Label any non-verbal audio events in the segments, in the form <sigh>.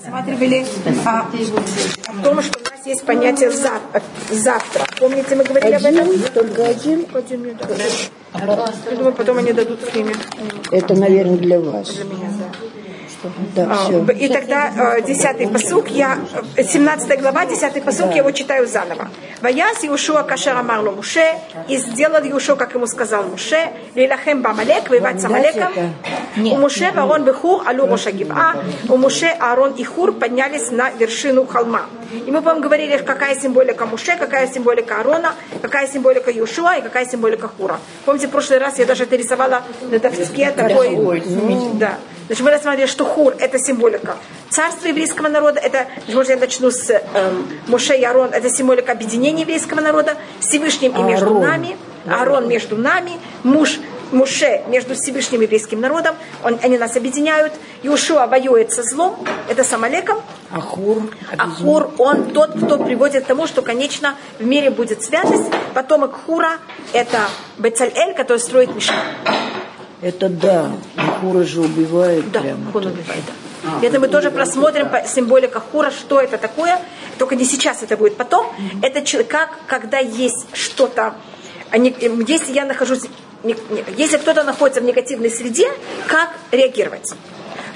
рассматривали а, о том, что у нас есть понятие зав, завтра. Помните, мы говорили один, об этом? Только один? Один мне дадут. Я думаю, потом они дадут время. Это, наверное, для вас. Для меня, да. Да, А, все. И тогда э, 10 посук, я, э, 17 глава, 10 посук, я его читаю заново. Ваяс Иушуа Кашер Амарлу Муше, и сделал Иушуа, как ему сказал Муше, Лилахем Бамалек, воевать с Амалеком. У Муше Аарон Бехур, Алю Роша Гиба, у Муше Аарон и Хур поднялись на вершину холма. И мы вам говорили, какая символика Муше, какая символика Аарона, какая символика Иушуа и какая символика Хура. Помните, в прошлый раз я даже это рисовала на доске такой. Да. Значит, мы рассмотрели, что Хур – это символика царства еврейского народа. Это, может, я начну с эм, Моше и Арон. Это символика объединения еврейского народа. Всевышним и между нами. Арон между нами. Муж Муше между Всевышним и еврейским народом. Он, они нас объединяют. Иушуа воюет со злом. Это с Амалеком. Ахур. А Хур, он тот, кто приводит к тому, что, конечно, в мире будет святость. Потомок Хура – это Бецаль-Эль, который строит Мишну. Это да. Ахура же убивает Да, прямо. он убивает. да. Это мы тоже просмотрим по символика хура, что это такое. Только не сейчас, это будет потом. Это чел- как, когда есть что-то, а эм, если я нахожусь, если кто-то находится в негативной среде, как реагировать?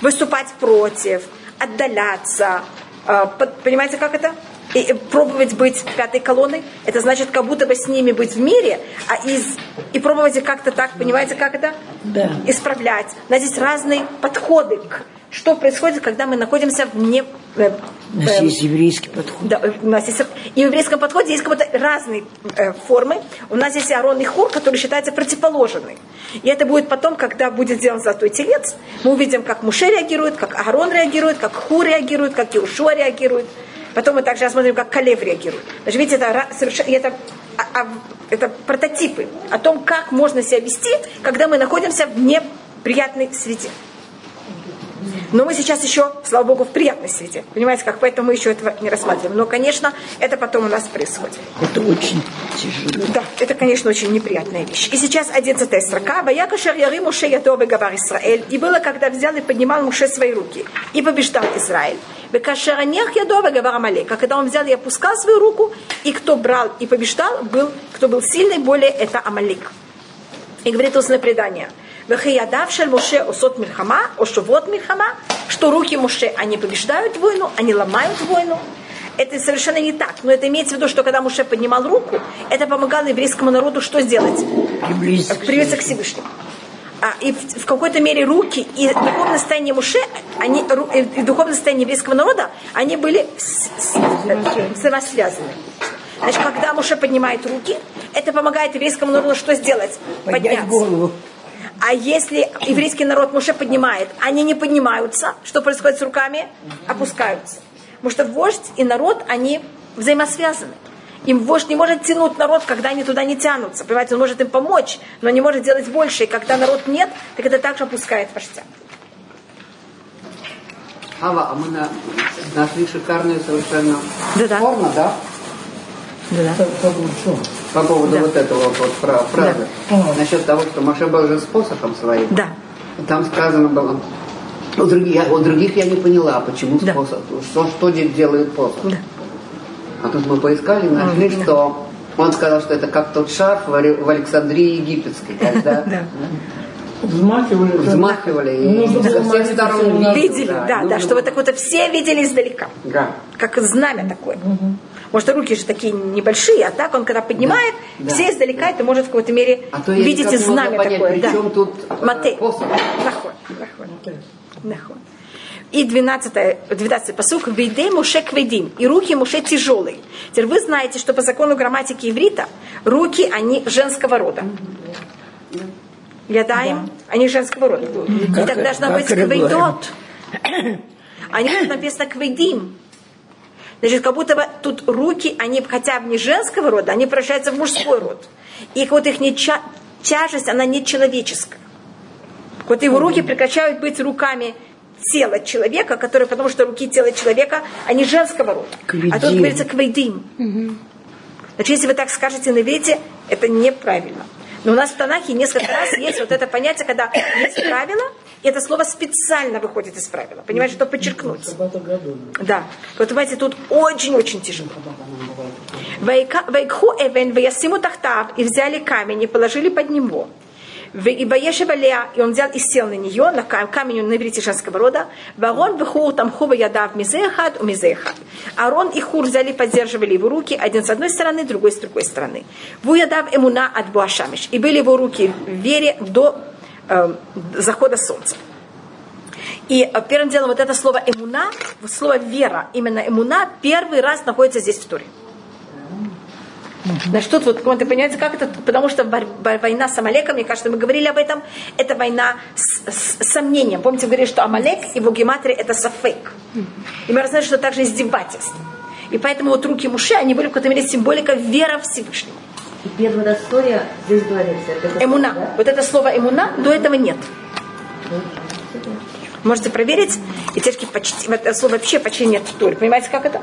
Выступать против, отдаляться, э, понимаете, как это? И, пробовать быть пятой колонной, это значит, как будто бы с ними быть в мире, а из, и пробовать как-то так, понимаете, как это? Да. исправлять. У нас есть разные подходы к что происходит, когда мы находимся в не... э, У нас э, есть еврейский подход. да, у нас есть и в еврейском подходе есть как будто разные э, формы. У нас есть Аарон и Хур, который считается противоположный. И это будет потом, когда будет сделан золотой телец. Мы увидим, как Муше реагирует, как Аарон реагирует, как Хур реагирует, как Иушуа реагирует. Потом мы также рассмотрим, как Калев реагирует. Значит, видите, это, это, а- а- это прототипы о том, как можно себя вести, когда мы находимся в неприятной среде. Но мы сейчас еще, слава богу, в приятной среде. Понимаете, как поэтому мы еще этого не рассматриваем. Но, конечно, это потом у нас происходит. Это очень тяжело. Да, это, конечно, очень неприятная вещь. И сейчас 11 строка. «Ваяка шарьяры Муше ядовы гавар Исраэль». И было, когда взял и поднимал Муше свои руки. И побеждал Израиль. «Векашаранех ядовы гавар Амалек». А когда он взял и опускал свою руку, и кто брал и побеждал, был, кто был сильный, более это Амалик. И говорит устное предание. Вехиядав шель Моше осот мильхама, ошувот мильхама, что руки Моше, они побеждают войну, они ломают войну. Это совершенно не так. Но это имеется в виду, что когда Муше поднимал руку, это помогало еврейскому народу что сделать? Приблизиться к Привиться к Всевышнему. А, и в, в какой-то мере руки и духовное состояние Муше, они, и духовное состояние еврейского народа, они были с- с- взаимосвязаны. Значит, когда Муше поднимает руки, это помогает еврейскому народу что сделать? Поднять голову. А если еврейский народ Муше поднимает, они не поднимаются, что происходит с руками? Опускаются. Потому что вождь и народ, они взаимосвязаны. Им вождь не может тянуть народ, когда они туда не тянутся. Понимаете, он может им помочь, но не может делать больше. И когда народ нет, так это также опускает вождя. Ава, а мы на- нашли шикарную совершенно Да-да. форму, да? Да. По поводу Да. вот этого вот фра- фразы. Насчет того, что Маша был же с посохом своим. Да. Там сказано было, у других, я- у других я не поняла, почему Да. посох, что, что де- делает посох. Да. А тут мы поискали, нашли, да. что он сказал, что это как тот шарф в Александрии Египетской, когда <laughs> Да. Взмахивали. взмахивали и Нужно со было всех сторон видели, да, да, нужно что вот было. так вот все видели издалека. Да. Как знамя такое. Может, руки же такие небольшие, а так он, когда поднимает, Да. все издалека, это может в какой-то мере А то могла знамя понять, такое. да. тут, э, Матей. посох? Наход, наход, наход. И 12, 12 посук «Вейдей Муше кведим» и руки Муше тяжелые. Теперь вы знаете, что по закону грамматики иврита руки, они женского рода. Ядаем, они женского рода. И Как- так должно как быть регламент. квейдот. А тут написано квейдим. Значит, как будто бы тут руки, они хотя бы не женского рода, они превращаются в мужской род. И вот их не ча- тяжесть, она не человеческая. Вот его руки прекращают быть руками тела человека, которые, потому что руки тела человека, они женского рода. А тут говорится квейдим. Значит, если вы так скажете на иврите, это неправильно. Но у нас в Танахе несколько раз есть вот это понятие, когда есть правило, И это слово специально выходит из правила. Понимаешь, что подчеркнуть. Да. Вот понимаете, тут очень-очень тяжело. Вайкху эвен ваясиму тахтав, и взяли камень и положили под него. И Баешевалея, и он взял и сел на нее, на камень на иврите женского рода. Варон вихур там хува ядав мизехад у мизехад. Арон и Хур взяли, поддерживали его руки, один с одной стороны, другой с другой стороны. Вуядав эмуна от буашамиш. И были его руки в вере до э, захода солнца. И э, первым делом вот это слово эмуна, слово вера, именно эмуна первый раз находится здесь в Туре. Значит, тут вот, вы понимаете, как это? Потому что война с Амалеком, мне кажется, мы говорили об этом, это война с, с сомнением. Помните, говорили, что Амалек, его гематрия, это сафейк. И мы знаем, что также издевательство. И поэтому вот руки Муше, они были в какой-то мере символика вера Всевышнему. И первая история здесь говорится. Это эмуна. Да? Вот это слово эмуна до этого нет. Можете проверить. И тяжкие почти, это слово вообще почти нет в Туре. Понимаете, как это?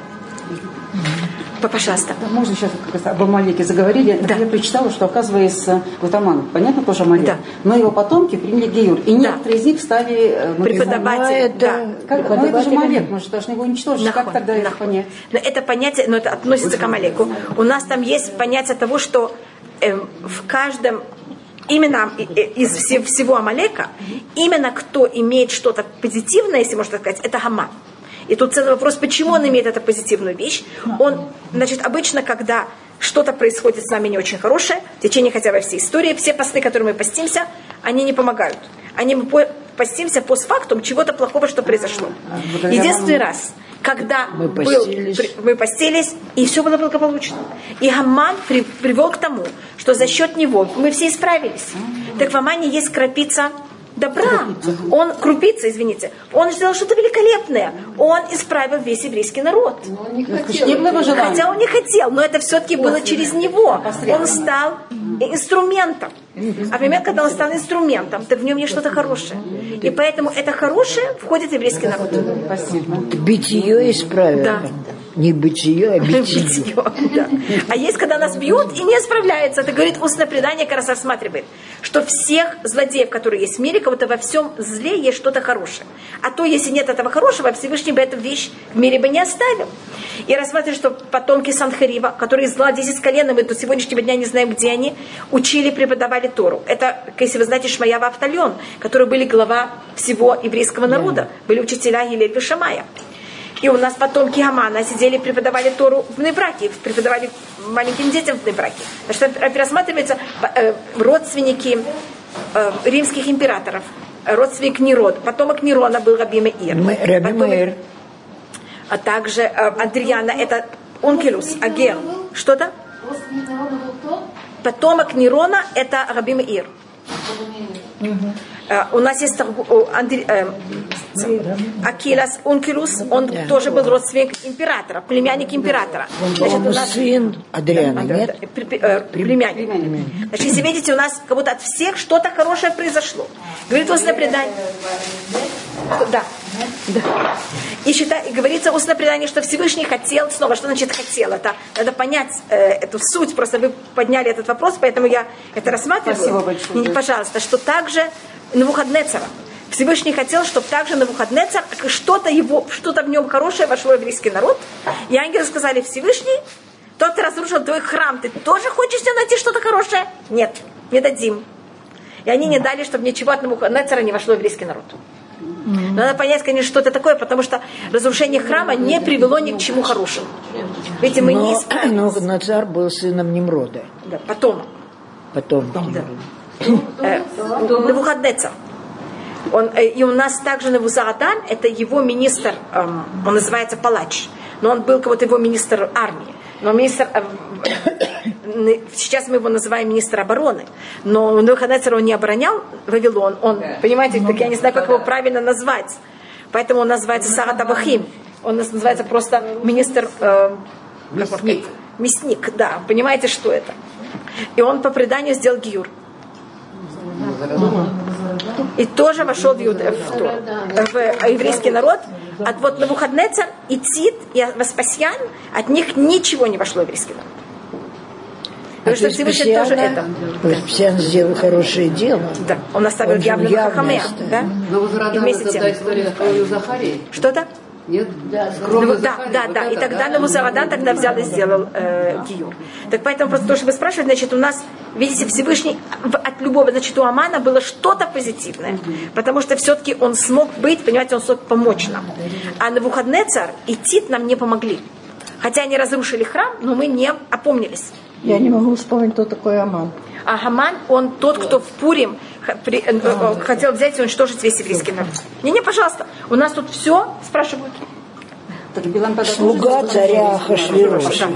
Пожалуйста. Можно сейчас как об Амалике заговорили. Да. Я прочитала, что, оказывается, вот Аман, понятно, тоже Амалик, да. но его потомки приняли Геюр. И некоторые из них стали э, преподаватели. Да. Как, ну, это же Амалек, мы же должны его уничтожить. Нахон, как тогда это понять? Но это понятие, но это относится к Амалеку. У нас там есть понятие того, что э, в каждом именно из всего Амалека, именно кто имеет что-то позитивное, если можно так сказать, это Хаман. И тут целый вопрос, почему он имеет эту позитивную вещь. Он, значит, обычно, когда что-то происходит с нами не очень хорошее, в течение хотя бы всей истории, все посты, которые мы постимся, они не помогают. Они мы постимся постфактум чего-то плохого, что произошло. Единственный раз, когда мы постились. Был, мы постились, и все было благополучно. И Хаман при, привел к тому, что за счет него мы все исправились. Так в Амане есть крапица добра. Он, крупица, извините, он сделал что-то великолепное. Он исправил весь еврейский народ. Но он не хотел. Хотя он не хотел, но это все-таки было через него. Он стал инструментом. А в момент, когда он стал инструментом, то в нем есть что-то хорошее. И поэтому это хорошее входит в еврейский народ. Спасибо. Битие исправил. Да. Не бытие, а <laughs> битие. да. А есть, когда нас бьют и не справляется. Это говорит устное предание, как раз рассматривает, что всех злодеев, которые есть в мире, кого-то во всем зле есть что-то хорошее. А то, если нет этого хорошего, Всевышний бы эту вещь в мире бы не оставил. И рассматривает, что потомки Санхарива, которые зла 10 коленом, мы до сегодняшнего дня не знаем, где они, учили, преподавали Тору. Это, если вы знаете, Шмаява Автальон, которые были глава всего еврейского народа, были учителя Елель Шамая. И у нас потомки Амана сидели, преподавали Тору в Небраке, преподавали маленьким детям в Небраке. Значит, рассматриваются э, родственники э, римских императоров, родственник Нерод, потомок Нерона был Раби Меир. Раби Меир. А также э, Адриана, это Ункилус, Агер. Что-то? Потомок Нерона это Раби Меир. Uh, у нас есть Андре, э, Акилас Ункилус, он yeah. тоже был родственник императора, племянник императора. Значит, у нас... сын Адриана, нет? Э, племянник. Значит, если видите, у нас как будто от всех что-то хорошее произошло. Говорит устное предание. Да. да. И, считай, и говорится устное предание, что Всевышний хотел, снова, что значит хотел? Это надо понять э, эту суть, просто вы подняли этот вопрос, поэтому я это рассматриваю. Спасибо большое. Пожалуйста, что также Навуходнецера. Всевышний хотел, чтобы также Навуходнецер, что-то его, что-то в нем хорошее вошло в еврейский народ. И ангелы сказали, Всевышний, тот разрушил твой храм, ты тоже хочешь себе найти что-то хорошее? Нет, не дадим. И они не дали, чтобы ничего от Навуходнецера не вошло в еврейский народ. Но надо понять, конечно, что это такое, потому что разрушение храма не привело ни к чему хорошему. Видите, мы но, не исправились. Но Нацар был сыном Немрода. Да, потом. Потом. Да. Э, Навуходнецер. Он, э, и у нас также Навузарадан, это его министр, эм, он называется палач, но он был кого-то его министр армии. Но министр, э, сейчас мы его называем министр обороны, но Навуходнецер он не оборонял Вавилон, он, понимаете, так я не знаю, как его правильно назвать. Поэтому он называется Сарат Абахим. Он называется просто министр... Э, мясник. Мясник, да. Понимаете, что это? И он по преданию сделал гиюр. И тоже вошел в, Юд, в, в, в еврейский народ. От вот Навуходнецер и Тит, и Васпасьян, от них ничего не вошло в еврейский народ. Потому что Всевышний тоже это. Веспасиан сделал хорошее дело. Да, он оставил Он явно оставил. Да? Но вместе это та история с Захарии? Что-то? Нет? Ну, С кровью да, Захарии, да, вот да. И это, тогда да? Навузарадан тогда взял и сделал э, гиюр. Так поэтому просто то, что вы спрашиваете, значит, у нас, видите, Всевышний от любого, значит, у Амана было что-то позитивное. Потому что все-таки он смог быть, понимаете, он смог помочь нам. А на выходный царь и Тит нам не помогли. Хотя они разрушили храм, но мы не опомнились. Я не могу вспомнить, кто такой Аман. А Хаман, он тот, кто в Пурим при- э, э, хотел взять и уничтожить весь еврейский народ. Не-не, пожалуйста, у нас тут все спрашивают. Так Билан тогда Слуга царя Ахашвироша. хорошее.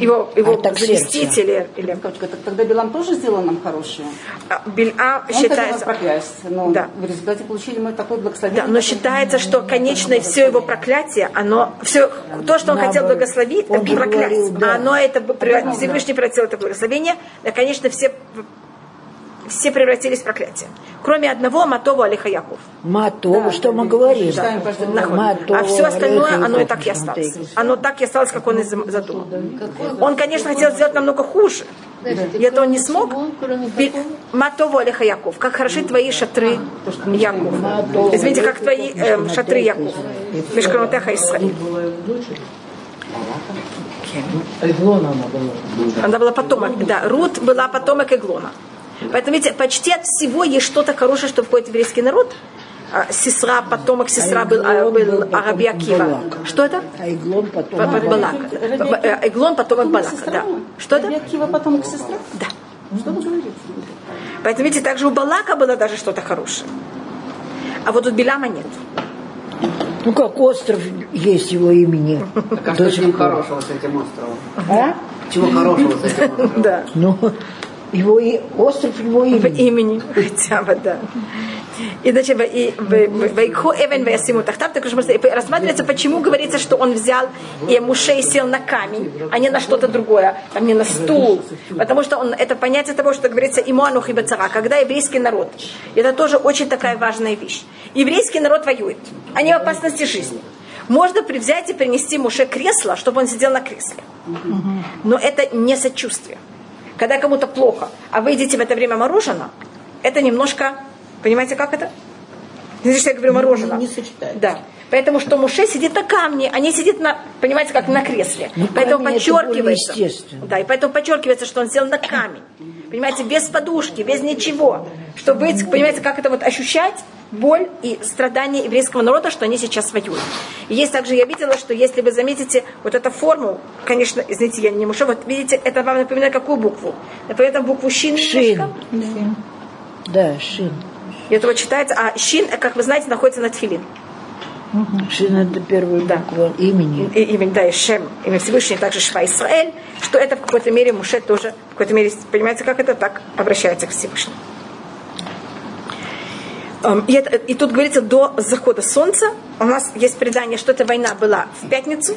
Его, его Артаксеркса. заместитель или Девочка, так Тогда Билан тоже сделал нам хорошее. а, Бильа Он считается. хотел проклясть, но Да. в результате получили мы такое благословение. Да, но считается, что конечное все его проклятие, оно все то, что он хотел Наоборот. благословить, Он проклясть. говорил, да. А оно это Всевышний превратил это благословение, да, конечно, все все превратились в проклятие. Кроме одного Матова Алиха Яков. Матова, что мы говорим? Нахуй. Матова, А все остальное, оно и так и осталось. Оно так и осталось, как он и задумал. Он, конечно, хотел сделать намного хуже. И это он не смог. Би- Матово Алиха Яков. Как хороши твои шатры, Яков. Извините, как твои эм, шатры, Яков. Мешканотеха Исраиль. Эглона она была. Она была потомок, да, Рут была потомок Эглона. Поэтому, видите, почти от всего есть что-то хорошее, что входит в еврейский народ. А, Сестра, потомок сестра был, а, был был потомок Араби Акива. Балака. Что это? А Иглон потом. Ба- ба- Балака. Ба- э, потомок Балака, да. Что это? Кива потом к сестре? Да. Что вы говорите? Поэтому, видите, также у Балака было даже что-то хорошее. А вот у Биляма нет. Ну как остров есть его имени. Так а что с ним хорошего с этим островом? А? Чего хорошего с этим <laughs> островом? Да. Ну, его и остров его имени. имени хотя бы, да. И значит, в- и в- Вайкху Эвен Ваясиму Тахтам, так что рассматривается, почему говорится, что он взял и Мушей сел на камень, а не на что-то другое, там не на стул. Потому что он, это понятие того, что говорится Имуану Хибацара, когда еврейский народ. Это тоже очень такая важная вещь. Еврейский народ воюет. Они в опасности жизни. Можно взять и принести Муше кресло, чтобы он сидел на кресле. Но это не сочувствие. Когда кому-то плохо, а вы едите в это время мороженое, это немножко, понимаете, как это? Что я говорю мороженое? не сочетается. Да. Поэтому что Муше сидит на камне, а не сидит на, понимаете, как на кресле. Ну, поэтому подчеркивается. Да, и поэтому подчеркивается, что он сел на камень. Понимаете, без подушки, без ничего. Чтобы быть, понимаете, как это вот ощущать боль и страдания еврейского народа, что они сейчас воюют. И есть также, я видела, что если вы заметите вот эту форму, конечно, извините, я не мушу, вот видите, это вам напоминает какую букву? Напоминает букву Шин. Шин. Да, шин. И это вот читается, а Шин, как вы знаете, находится на тфилин. Шин это первая Да. буква имени. И имя, да, и Шем, имя Всевышний, также Шва Исраэль, что это в какой-то мере Муше тоже, в какой-то мере, понимаете, как это так обращается к Всевышнему. Эм, И, это- и тут говорится до захода солнца. У нас есть предание, что эта война была в пятницу.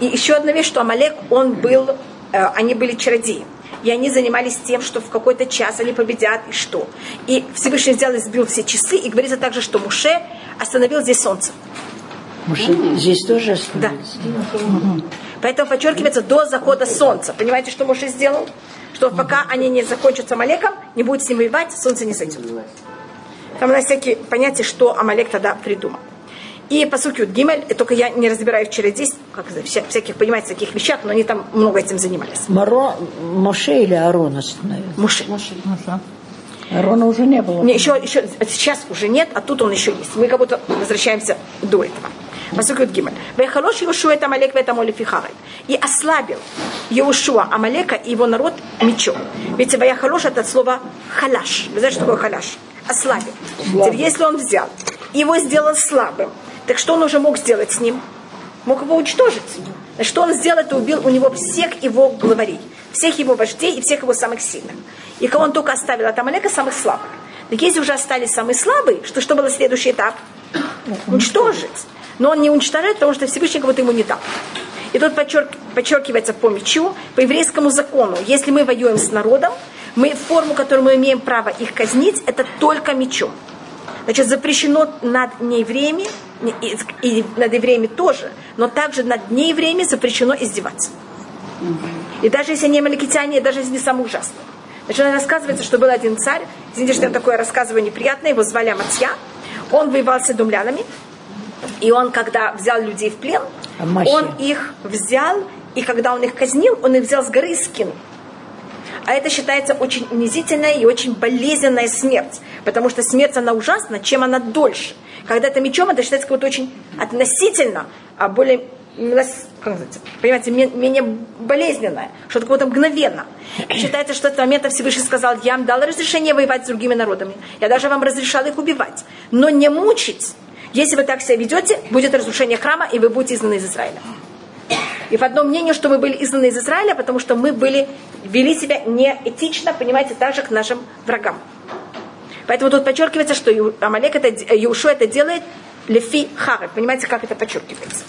И еще одна вещь, что Амалек, он был, э, они были чародеи. И они занимались тем, что в какой-то час они победят и что. И Всевышний взял и сбил все часы. И говорится также, что Муше остановил здесь солнце. Может, здесь тоже Да. остановиться? Поэтому подчеркивается до захода солнца. Понимаете, что Моше сделал? Что пока они не закончат с Амалеком, не будет с ним воевать, солнце не зайдет. Там у нас всякие понятия, что Амалек тогда придумал. И по сути вот Гимель, только я не разбираю в чародействе, как это, вся- всяких, понимаете, таких вещах, но они там много этим занимались. Моро, Моше или Арон остановил? Муше. Арона уже не было. Не, еще, еще, сейчас уже нет, а тут он еще есть. Мы как будто возвращаемся до этого. Посук Гимель. Вехалош Иошуа это Амалек в этом Олифихарой. И ослабил Иошуа Амалека и его народ мечом. Ведь Ваяхалош это от слова халяш. Вы знаете, что такое халяш? Ослабил. Теперь, если он взял, его сделал слабым, так что он уже мог сделать с ним? Мог его уничтожить. Что он сделал, это убил у него всех его главарей, всех его вождей и всех его самых сильных. И кого он только оставил от Амалека, самых слабых. Так если уже остались самые слабые, что, что было следующий этап? Уничтожить. Но он не уничтожает, потому что Всевышний кого-то ему не дал. И тут подчерк- подчеркивается по мечу, по еврейскому закону. Если мы воюем с народом, мы форму, которую мы имеем право их казнить, это только мечом. Значит, запрещено над неевреями, не- и, и над евреями тоже, но также над неевреями запрещено издеваться. И даже если они амаликитяне, даже если не самые ужасные. Значит, рассказывается, что был один царь, извините, что я такое рассказываю неприятное, его звали Аматья, он воевал с думлянами, и он, когда взял людей в плен, Амахия. он их взял, и когда он их казнил, он их взял с горы и скинул. А это считается очень унизительная и очень болезненная смерть. Потому что смерть, она ужасна, чем она дольше. Когда это мечом, это считается как-то очень относительно, а более как называется, понимаете, менее болезненное, что такое то мгновенно. Считается, что этот момент Всевышний сказал, я вам дал разрешение воевать с другими народами. Я даже вам разрешал их убивать. Но не мучить. Если вы так себя ведете, будет разрушение храма, и вы будете изгнаны из Израиля. И в одном мнении, что мы были изгнаны из Израиля, потому что мы были, вели себя неэтично, понимаете, так же к нашим врагам. Поэтому тут подчеркивается, что Амалек это, Юшу это делает лефи харет. Понимаете, как это подчеркивается?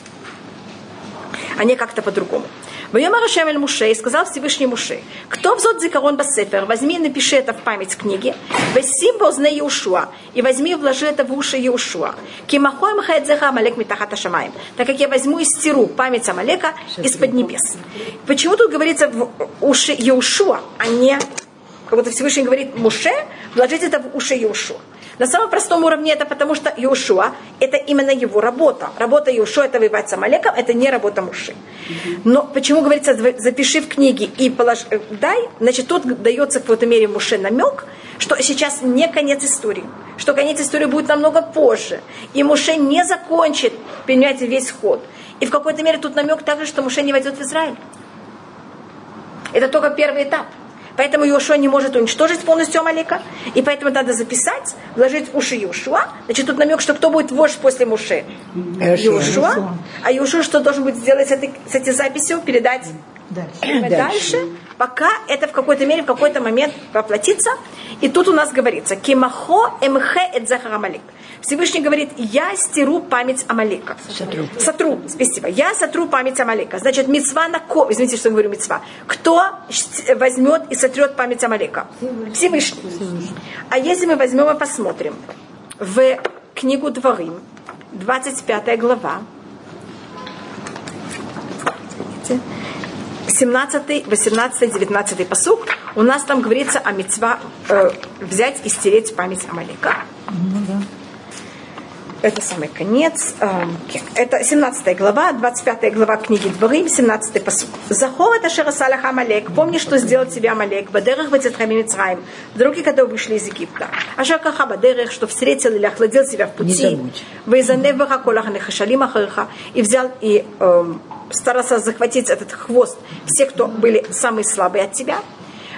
А не как-то по-другому. Вайомар Ашем Эль Муше, и сказал Всевышний Муше, кто взот зикарон басефер, возьми и напиши это в память книги, весим бозне Иушуа, и возьми и вложи это в уши Иушуа. Кимахой махаэдзеха Амалек митахата шамаем, так как я возьму и стиру память Амалека из-под небес. Почему тут говорится в уши Иушуа, а не как будто Всевышний говорит Муше, вложить это в уши Иушуа. На самом простом уровне это потому, что Иошуа – это именно его работа. Работа Иошуа – это воевать с Амалеком, это не работа Муши. Но почему говорится, запиши в книге и положи, дай, значит, тут дается в какой-то мере Муше намек, что сейчас не конец истории, что конец истории будет намного позже. И Муше не закончит, понимаете, весь ход. И в какой-то мере тут намек также, что Муше не войдет в Израиль. Это только первый этап. Поэтому Иошуа не может уничтожить полностью Амалека. И поэтому надо записать, вложить в уши Иошуа. Значит, тут намек, что кто будет вождь после Муше? Иошуа. А Иошуа что должен будет сделать с этой, с этой записью? Передать дальше. <clears throat> дальше, пока это в какой-то мере, в какой-то момент воплотится. И тут у нас говорится, кимахо эмхе эт Амалек. Всевышний говорит, я стеру память Амалека. Сотру. Сотру, спасибо. Я сотру память Амалека. Значит, мецва на ко... Извините, что я говорю мецва. Кто возьмет и сотрет память Амалека? Всевышний. Всевышний. А если мы возьмем и посмотрим в книгу Дворим, 25 глава, 17, 18, 19 посук, у нас там говорится о мецва э, взять и стереть память Амалека. Ну, да это самый конец. Эм, это 17 глава, 25 глава книги Дворим, 17 посуд. Захор это Шерасалах Амалек. Помни, что сделал тебе Амалек. Бадерах Бацетхами Мицраим. В дороге, когда вышли из Египта. Ашакаха Бадерах, что встретил или охладил тебя в пути. Вейзанев Бахаколах Нехашалим Ахарха. И взял и эм, старался захватить этот хвост всех, кто были самые слабые от тебя.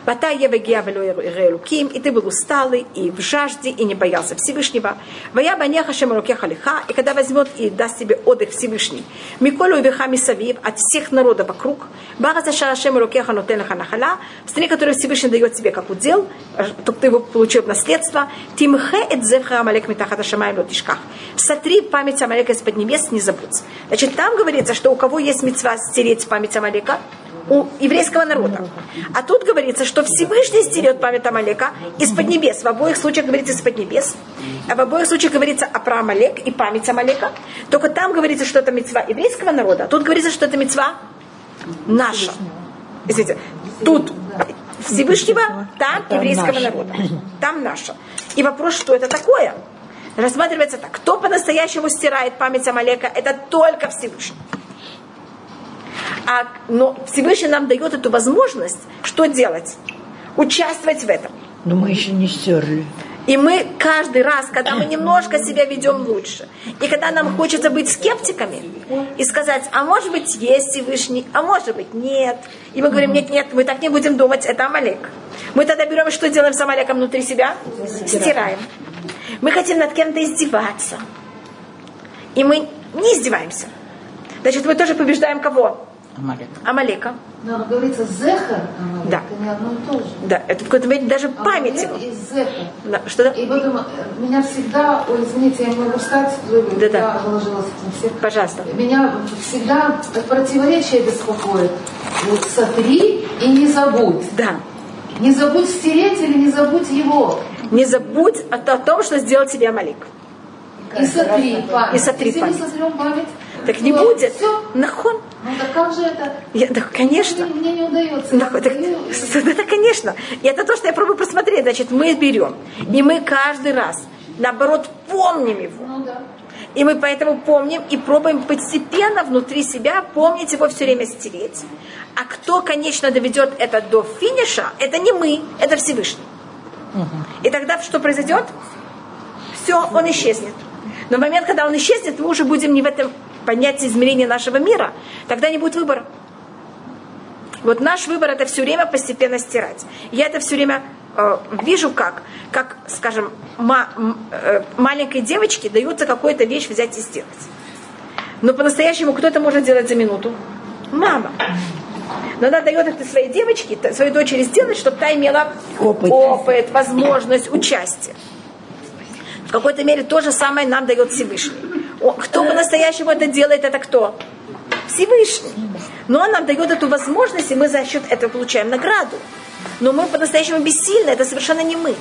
И ты был усталый, и в жажде, и не боялся Всевышнего. Вая банеха шемарукеха лиха, и когда возьмет и даст тебе отдых Всевышний. Миколу и веха мисавив, от всех народов вокруг. Бараза шарашем рукеха нотенха нахала, в стране, которую Всевышний дает тебе как удел, то ты его получил в наследство. Тимхе эт зевха амалек митахата шамаем лотишках. Сотри память Амалека из-под небес, не забудь. Значит, там говорится, что у кого есть мецва стереть память Амалека, у еврейского народа. А тут говорится, что Всевышний стерет память Амалека из-под небес. В обоих случаях говорится из-под небес. А в обоих случаях говорится о про Амалек и память Амалека. Только там говорится, что это мецва еврейского народа, а тут говорится, что это мецва наша. Извините, тут Всевышнего, там еврейского народа. Там наша. И вопрос, что это такое? Рассматривается так. Кто по-настоящему стирает память Амалека? Это только Всевышний. А, но Всевышний нам дает эту возможность, что делать? Участвовать в этом. Но мы еще не стерли. И мы каждый раз, когда мы немножко себя ведем лучше, и когда нам хочется быть скептиками и сказать, а может быть есть Всевышний, а может быть нет. И мы говорим, нет, нет, мы так не будем думать, это Амалек. Мы тогда берем что делаем с Амалеком внутри себя? Стираем. Мы хотим над кем-то издеваться. И мы не издеваемся. Значит, мы тоже побеждаем кого? Амалека. Амалека. Но говорится зехар, Амалек, да. это не одно и то же. Да, это в какой-то мере даже память его. и зехар. Да, что да? И потом меня всегда, ой, извините, я не могу встать, да, да. я выложилась этим всем. Пожалуйста. Меня всегда противоречие беспокоит. Вот сотри и не забудь. Да. Не забудь стереть или не забудь его. Не забудь о, о том, что сделал тебе Амалик. И сотри память. И сотри Если память. мы сотрем память, Так не будет. всё. Нахон. Ну так как же это? Я, да, конечно. Мне, мне не удается. Да, так, говорю, <laughs> да, конечно. И это то, что я пробую посмотреть. Значит, мы берем. И мы каждый раз, наоборот, помним его. Ну да. И мы поэтому помним и пробуем постепенно внутри себя помнить его все время стереть. А кто, конечно, доведет это до финиша, это не мы, это Всевышний. И тогда что произойдет? Все, он исчезнет. Но в момент, когда он исчезнет, мы уже будем не в этом понятии измерения нашего мира. Тогда не будет выбора. Вот наш выбор это все время постепенно стирать. Я это все время э, вижу как, как, скажем, ма- э, маленькой девочке дается какую-то вещь взять и сделать. Но по-настоящему кто это может делать за минуту? Мама. Но она дает это своей девочке, своей дочери сделать, чтобы та имела Опыт. опыт возможность участия. В какой-то мере то же самое нам дает Всевышний. Кто по-настоящему это делает, это кто? Всевышний. Но он нам дает эту возможность, и мы за счет этого получаем награду. Но мы по-настоящему бессильны, это совершенно не мы.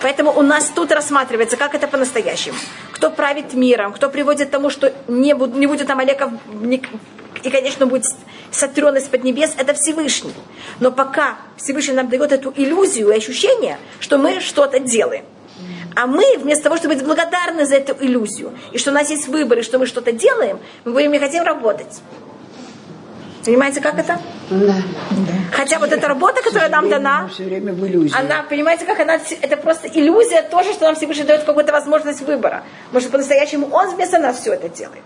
Поэтому у нас тут рассматривается, как это по-настоящему. Кто правит миром, кто приводит к тому, что не, буд- не будет Амалеков, не- и, конечно, будет сотрен из-под небес, это Всевышний. Но пока Всевышний нам дает эту иллюзию и ощущение, что мы что-то делаем. А мы, вместо того, чтобы быть благодарны за эту иллюзию, и что у нас есть выбор, и что мы что-то делаем, мы говорим, не хотим работать. Понимаете, как это? Да. Хотя вот эта работа, которая нам дана, все время в иллюзии. она, понимаете, как она, это просто иллюзия тоже, что нам Всевышний дает какую-то возможность выбора. Может, по-настоящему он вместо нас все это делает.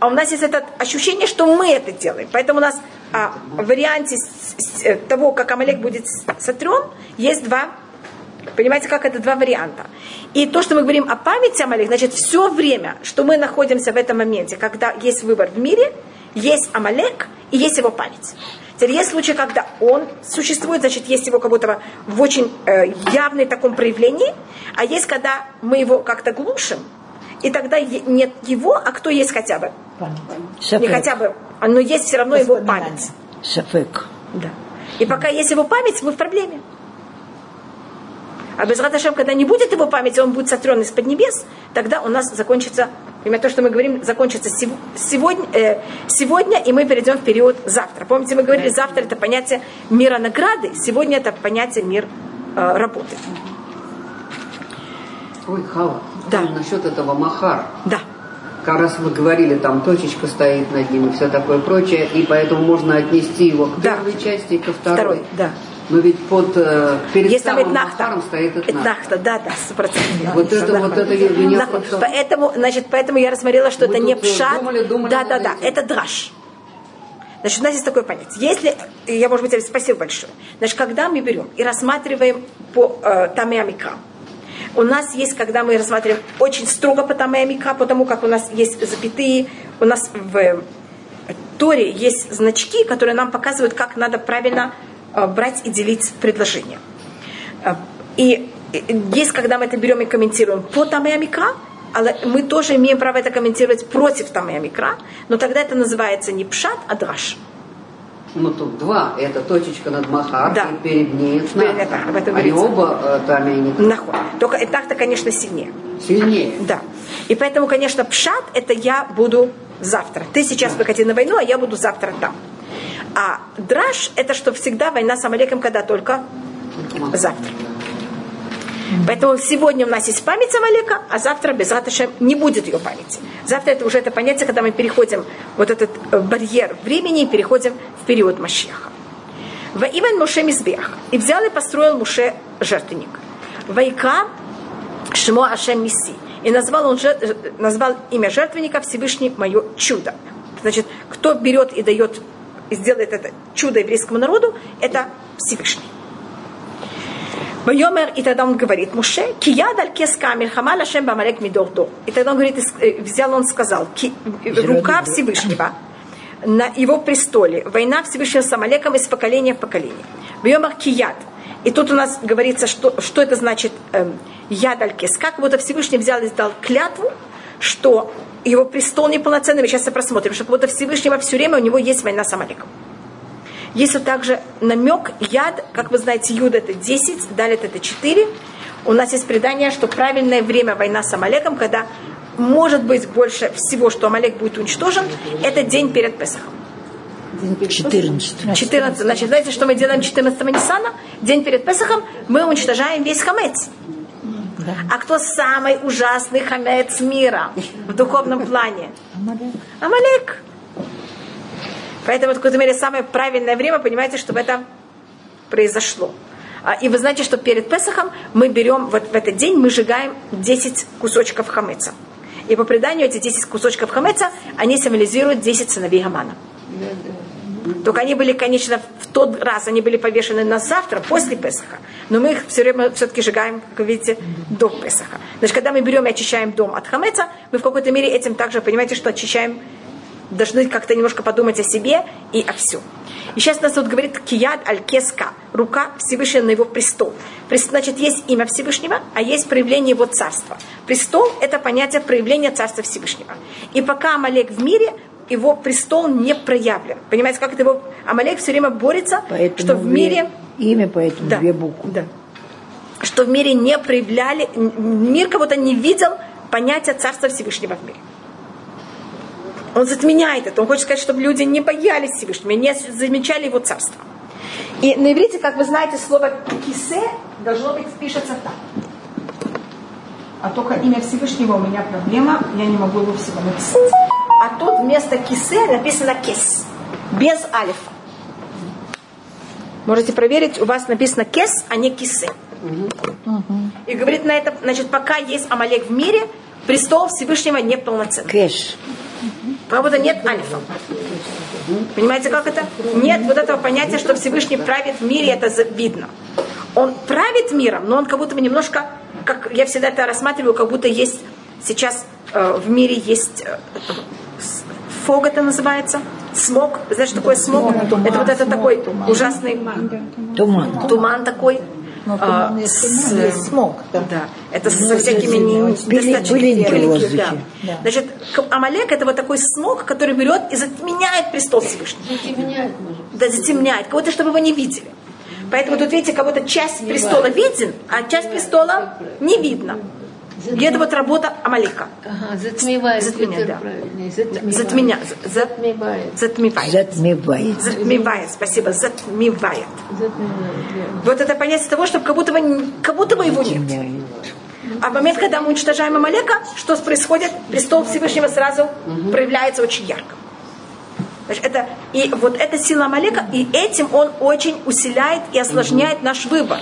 А у нас есть это ощущение, что мы это делаем. Поэтому у нас а, в варианте с- с- э, того, как Амалек будет сотрен, есть два. Понимаете, как это два варианта. И то, что мы говорим о памяти Амалек, значит, все время, что мы находимся в этом моменте, когда есть выбор в мире, есть Амалек и есть его память. Теперь есть случаи, когда он существует, значит, есть его как будто бы в очень э, явной таком проявлении, а есть, когда мы его как-то глушим, и тогда нет его, а кто есть хотя бы? Не Сафек. хотя бы, но есть все равно его память. Сафек. Да. И пока есть его память, мы в проблеме. А без Раташем, когда не будет его памяти, он будет сотрен из-под небес, тогда у нас закончится, именно то, что мы говорим, закончится сегодня, э, сегодня, и мы перейдем в период завтра. Помните, мы говорили, завтра это понятие мира награды, сегодня это понятие мир э, работы. Ой, Хава, Да. насчет этого Махар. Да. Как раз вы говорили, там точечка стоит над ним и все такое прочее, и поэтому можно отнести его к Да. первой части и ко второй. Второй, да. Но ведь под, э, перед Есть там самым Этнахта. Махаром стоит Этнахта. Этнахта, да, да, сто процентов. Вот это, вот это я просто- Поэтому, значит, поэтому я рассмотрела, что Мы это не э, пшат. думали, думали да, да, да, это драж. Значит, у нас есть такое понятие. Если, я, может быть, спасибо большое. Значит, когда мы берем и рассматриваем по э, Тамеа Микра, у нас есть, когда мы рассматриваем очень строго по Тамеа Микра, потому как у нас есть запятые, у нас в Торе есть значки, которые нам показывают, как надо правильно э, брать и делить предложения. Э, И э, есть, когда мы это берем и комментируем по Тамеа Микра, мы тоже имеем право это комментировать против Тамеа Микра, но тогда это называется не пшат, а драш. Ну тут два. Это точечка над Махар, Да. и перед ней. Этнахта, об этом Они говорится. оба э, там и не Нахуй. Только это, конечно, сильнее. сильнее. Да. И поэтому, конечно, пшат это я буду завтра. Ты сейчас выходи на войну, а я буду завтра там. А драж это что всегда война с Амалеком, когда только завтра. Поэтому сегодня у нас есть память Амалека, а завтра без Раташем не будет ее памяти. Завтра это уже это понятие, когда мы переходим вот этот э, барьер времени и переходим в период Машеха. Иван Муше Мизбех. И взял и построил Муше жертвенник. Вайка Шмо Ашем Миси. И назвал, он, э, назвал имя жертвенника Всевышний мое чудо. Значит, кто берет и дает и сделает это чудо еврейскому народу, это Всевышний. Вайомер, и тогда он говорит, Муше, кияд аль кеска мирхама лашем бамалек мидордо. И тогда он говорит, э, взял он сказал, «Ки- рука Всевышнего на его престоле, война Всевышнего с Амалеком из поколения в поколение. Вайомер кияд. И тут у нас говорится, что, что это значит эм, яд аль кес. Как будто Всевышний взял и сдал клятву, что его престол неполноценный, мы сейчас это просмотрим, что как будто Всевышнего все время у него есть война с Амалеком. Есть вот также намек, яд, как вы знаете, юд это 10, далит это 4. У нас есть предание, что правильное время война с Амалеком, когда может быть больше всего, что Амалек будет уничтожен, это день перед Песохом. 14. 14. Значит, знаете, что мы делаем 14 Нисана? День перед Песохом мы уничтожаем весь хамец. А кто самый ужасный хамец мира в духовном плане? Амалек. Поэтому, в какой-то мере, самое правильное время, понимаете, чтобы это произошло. А, и вы знаете, что перед Песохом мы берем, вот в этот день мы сжигаем 10 кусочков хамеца. И по преданию эти 10 кусочков хамеца, они символизируют 10 сыновей Гамана. Только они были, конечно, в тот раз они были повешены на завтра, после Песаха. Но мы их все время все-таки сжигаем, как вы видите, до Песаха. Значит, когда мы берем и очищаем дом от хамеца, мы в какой-то мере этим также, понимаете, что очищаем должны как-то немножко подумать о себе и о всем. И сейчас нас вот говорит Кияд Аль-Кеска, рука Всевышнего на его престол. Значит, есть имя Всевышнего, а есть проявление его царства. Престол – это понятие проявления царства Всевышнего. И пока Амалек в мире, его престол не проявлен. Понимаете, как это его... Амалек все время борется, Поэтому что в мире... Имя поэтому Да, две буквы. да. Что в мире не проявляли, мир кого-то не видел понятия Царства Всевышнего в мире. Он затменяет это. Он хочет сказать, чтобы люди не боялись Всевышнего, не замечали его царство. И на иврите, как вы знаете, слово кисе должно быть пишется так. А только имя Всевышнего у меня проблема, я не могу его всего написать. А тут вместо кисе написано кес, без алифа. Можете проверить, у вас написано кес, а не кисе. И говорит на это, значит, пока есть Амалек в мире, престол Всевышнего неполноценный. Потому что нет альфа. Понимаете, как это? Нет вот этого понятия, что Всевышний правит в мире, это видно. Он правит миром, но он как будто бы немножко, как я всегда это рассматриваю, как будто есть сейчас в мире есть э, фог это называется, смог. Знаешь, что такое смог? это вот это такой ужасный Туман. туман такой. Ну, а, туман, если с- есть смог, да. да, это со всякими не- Пыль- достаточно пылинки пылинки, да. Да. Значит, Амалек это вот такой смог, который берет и затемняет престол Всевышнего. Затемняет, может. Да, затемняет, кого-то, чтобы его не видели. Поэтому тут, видите, кого-то часть престола виден, а часть престола не видно. И это вот работа Амалека. Ага, затмевает. Затменяет, Петр да. затмевает. Затмевает. затмевает. Затмевает. Затмевает, спасибо, затмевает. Затмевает. Вот это понятие того, чтобы как будто бы, как будто бы его нет. А в момент, когда мы уничтожаем Амалека, что происходит? Престол Всевышнего сразу проявляется очень ярко. Значит, это, и вот эта сила Амалека, и этим он очень усиляет и осложняет наш выбор.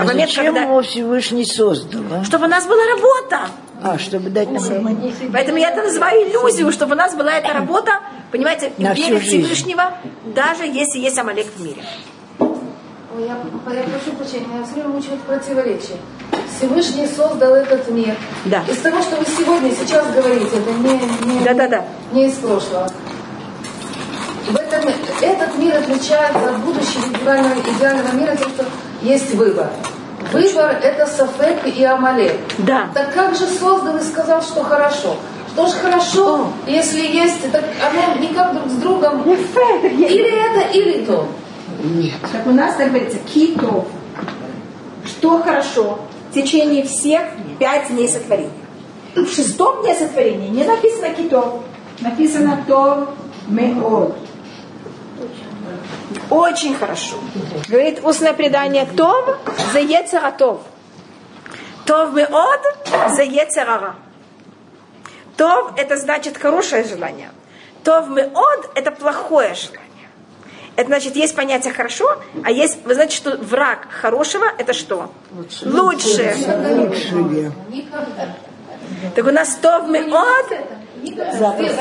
А А момент, зачем когда... его Всевышний создал? а? Чтобы у нас была работа. А, чтобы дать нам... Поэтому я это называю иллюзию, чтобы у нас была эта работа, понимаете, На вере всю жизнь. Всевышнего, даже если есть Амалек в мире. Ой, я, я прошу прощения, меня все время мучают противоречия. Всевышний создал этот мир. Да. Из того, что вы сегодня, сейчас говорите, это не, не, Да-да-да. не из прошлого. В этом, этот мир отличается от будущего идеального, идеального мира тем, что есть выбор. Выбор – это Сафек и Амалек. Да. Так как же создал и сказал, что хорошо? Что ж хорошо, если есть, так оно никак друг с другом. Или это, или то. Как у нас так говорится, кито. Что хорошо в течение всех пять дней сотворения. В шестом дне сотворения не написано кито, написано то меод. Очень хорошо. Говорит устное предание Том за Ецератов. Тов меод за Ецерара. Тов это значит хорошее желание. Тов меод это плохое желание. Это значит, есть понятие хорошо, а есть, вы знаете, что враг хорошего это что? Лучшее. Лучшее. Так у нас тов меод, Хорошего лучше.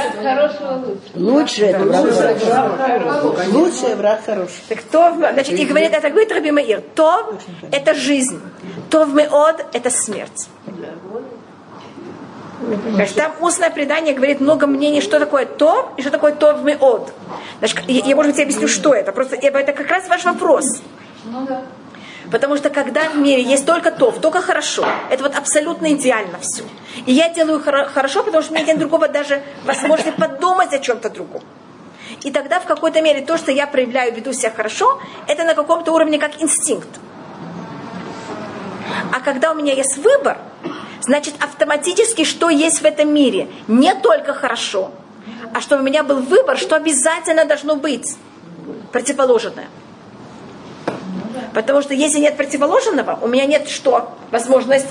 Лучше это враг. Лучший враг хороший. так тов, значит, и говорит, это говорит Раби Маир, тов это жизнь, тов меод это смерть. Значит, там устное предание говорит много мнений, что такое то и что такое то в меод. Значит, я, я, может быть, объясню, что это. Просто я- это как раз ваш вопрос. Ну да. Потому что когда в мире есть только то, только хорошо, это вот абсолютно идеально все. И я делаю хоро- хорошо, потому что у меня нет другого даже возможности подумать о чем-то другом. И тогда в какой-то мере то, что я проявляю, веду себя хорошо, это на каком-то уровне как инстинкт. А когда у меня есть выбор, значит автоматически, что есть в этом мире, не только хорошо, а что у меня был выбор, что обязательно должно быть противоположное. Потому что если нет противоположного, у меня нет что? Возможность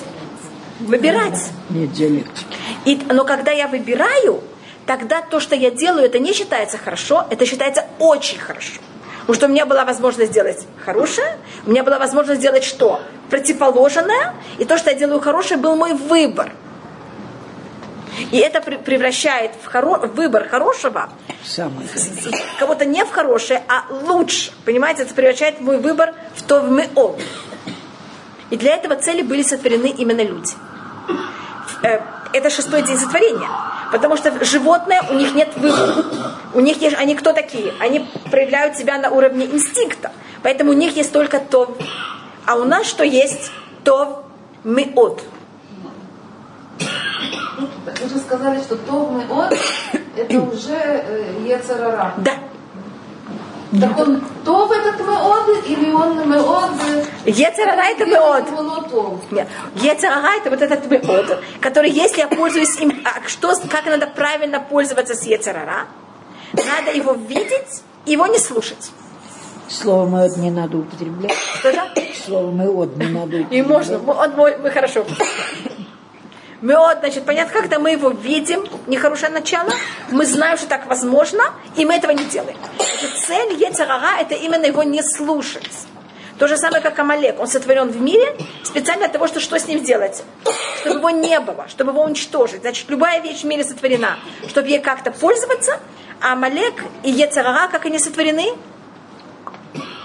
выбирать. Нет диалектики. И, но когда я выбираю, тогда то, что я делаю, это не считается хорошо, это считается очень хорошо. Потому что у меня была возможность сделать хорошее, у меня была возможность сделать что? Противоположное, и то, что я делаю хорошее, был мой выбор. И это превращает в, хоро- в выбор хорошего кого-то не в хорошее, а лучше. Понимаете, это превращает мой выбор в то в меол. И для этого цели были сотворены именно люди. Э, это шестой день сотворения. Потому что животные, у них нет выбора. У них есть, они кто такие? Они проявляют себя на уровне инстинкта. Поэтому у них есть только то. А у нас что есть? То мы от. Вы же сказали, что то мы от, <coughs> это уже э, Ецарара. Да. Так он то в этот меод или он меод? Ецарара это меод. Он. Ецарара это вот этот меод, который, если я пользуюсь им, а что, как надо правильно пользоваться с Ецарара, надо его видеть его не слушать. Слово «мед» не надо употреблять. Что да? Слово «мед» не надо употреблять. И можно, мы, он мой- мы хорошо. Мед, значит, понятно, когда мы его видим, нехорошее начало, мы знаем, что так возможно, и мы этого не делаем. Значит, цель Ецарара – это именно его не слушать. То же самое, как Амалек. Он сотворен в мире специально для того, что, что с ним сделать. Чтобы его не было, чтобы его уничтожить. Значит, любая вещь в мире сотворена, чтобы ей как-то пользоваться, а Амалек и Ецарара, как они сотворены,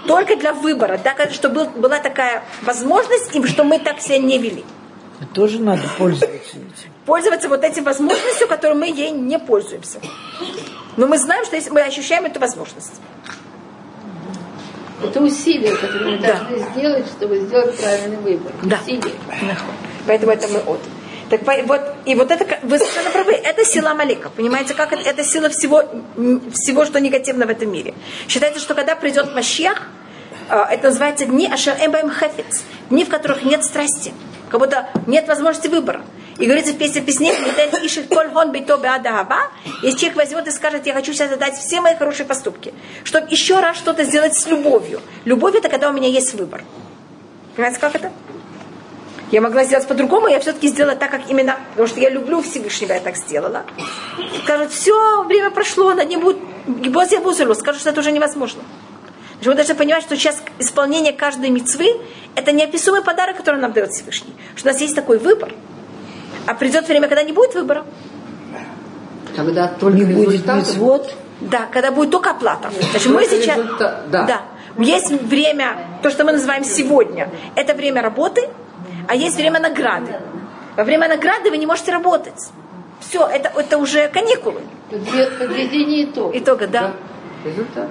только для выбора, да, был- была такая возможность, и что мы так себя не вели. Тоже надо пользоваться этим. Пользоваться вот этим возможностью, которой мы ей не пользуемся. Но мы знаем, что если мы ощущаем эту возможность. Это усилия, которые мы Да. должны сделать, чтобы сделать правильный выбор. Да. Усилия. Поэтому это мы от. Так вот, и вот это, вы совершенно правы, это сила Малика. Понимаете, как это, это сила всего, всего, что негативно в этом мире. Считается, что когда придет Машьях, а, это называется дни Ашер Эмбаем Хефец, дни, в которых нет страсти, как будто нет возможности выбора. И говорится в песне песней. Если человек возьмет и скажет, я хочу сейчас отдать все мои хорошие поступки, чтобы еще раз что-то сделать с любовью. Любовь это когда у меня есть выбор. Понимаете, как это? Я могла сделать по-другому, я все-таки сделала так, как именно, потому что я люблю Всевышнего, я так сделала. Скажут, все, время прошло, над ним будет. Скажут, что это уже невозможно. Значит, Вы должны понимать, что сейчас исполнение каждой мецвы – это неописуемый подарок, который нам дает Всевышний. Что у нас есть такой выбор. А придет время, когда не будет выбора. Когда только Не будет мецвод, Да, когда будет только оплата. Значит, мы сейчас... результат, да. Есть время, то, что мы называем сегодня, это время работы, а есть время награды. Во время награды вы не можете работать. Все, это, это уже каникулы. Подве- Подведение итогов. Итога, да. результаты.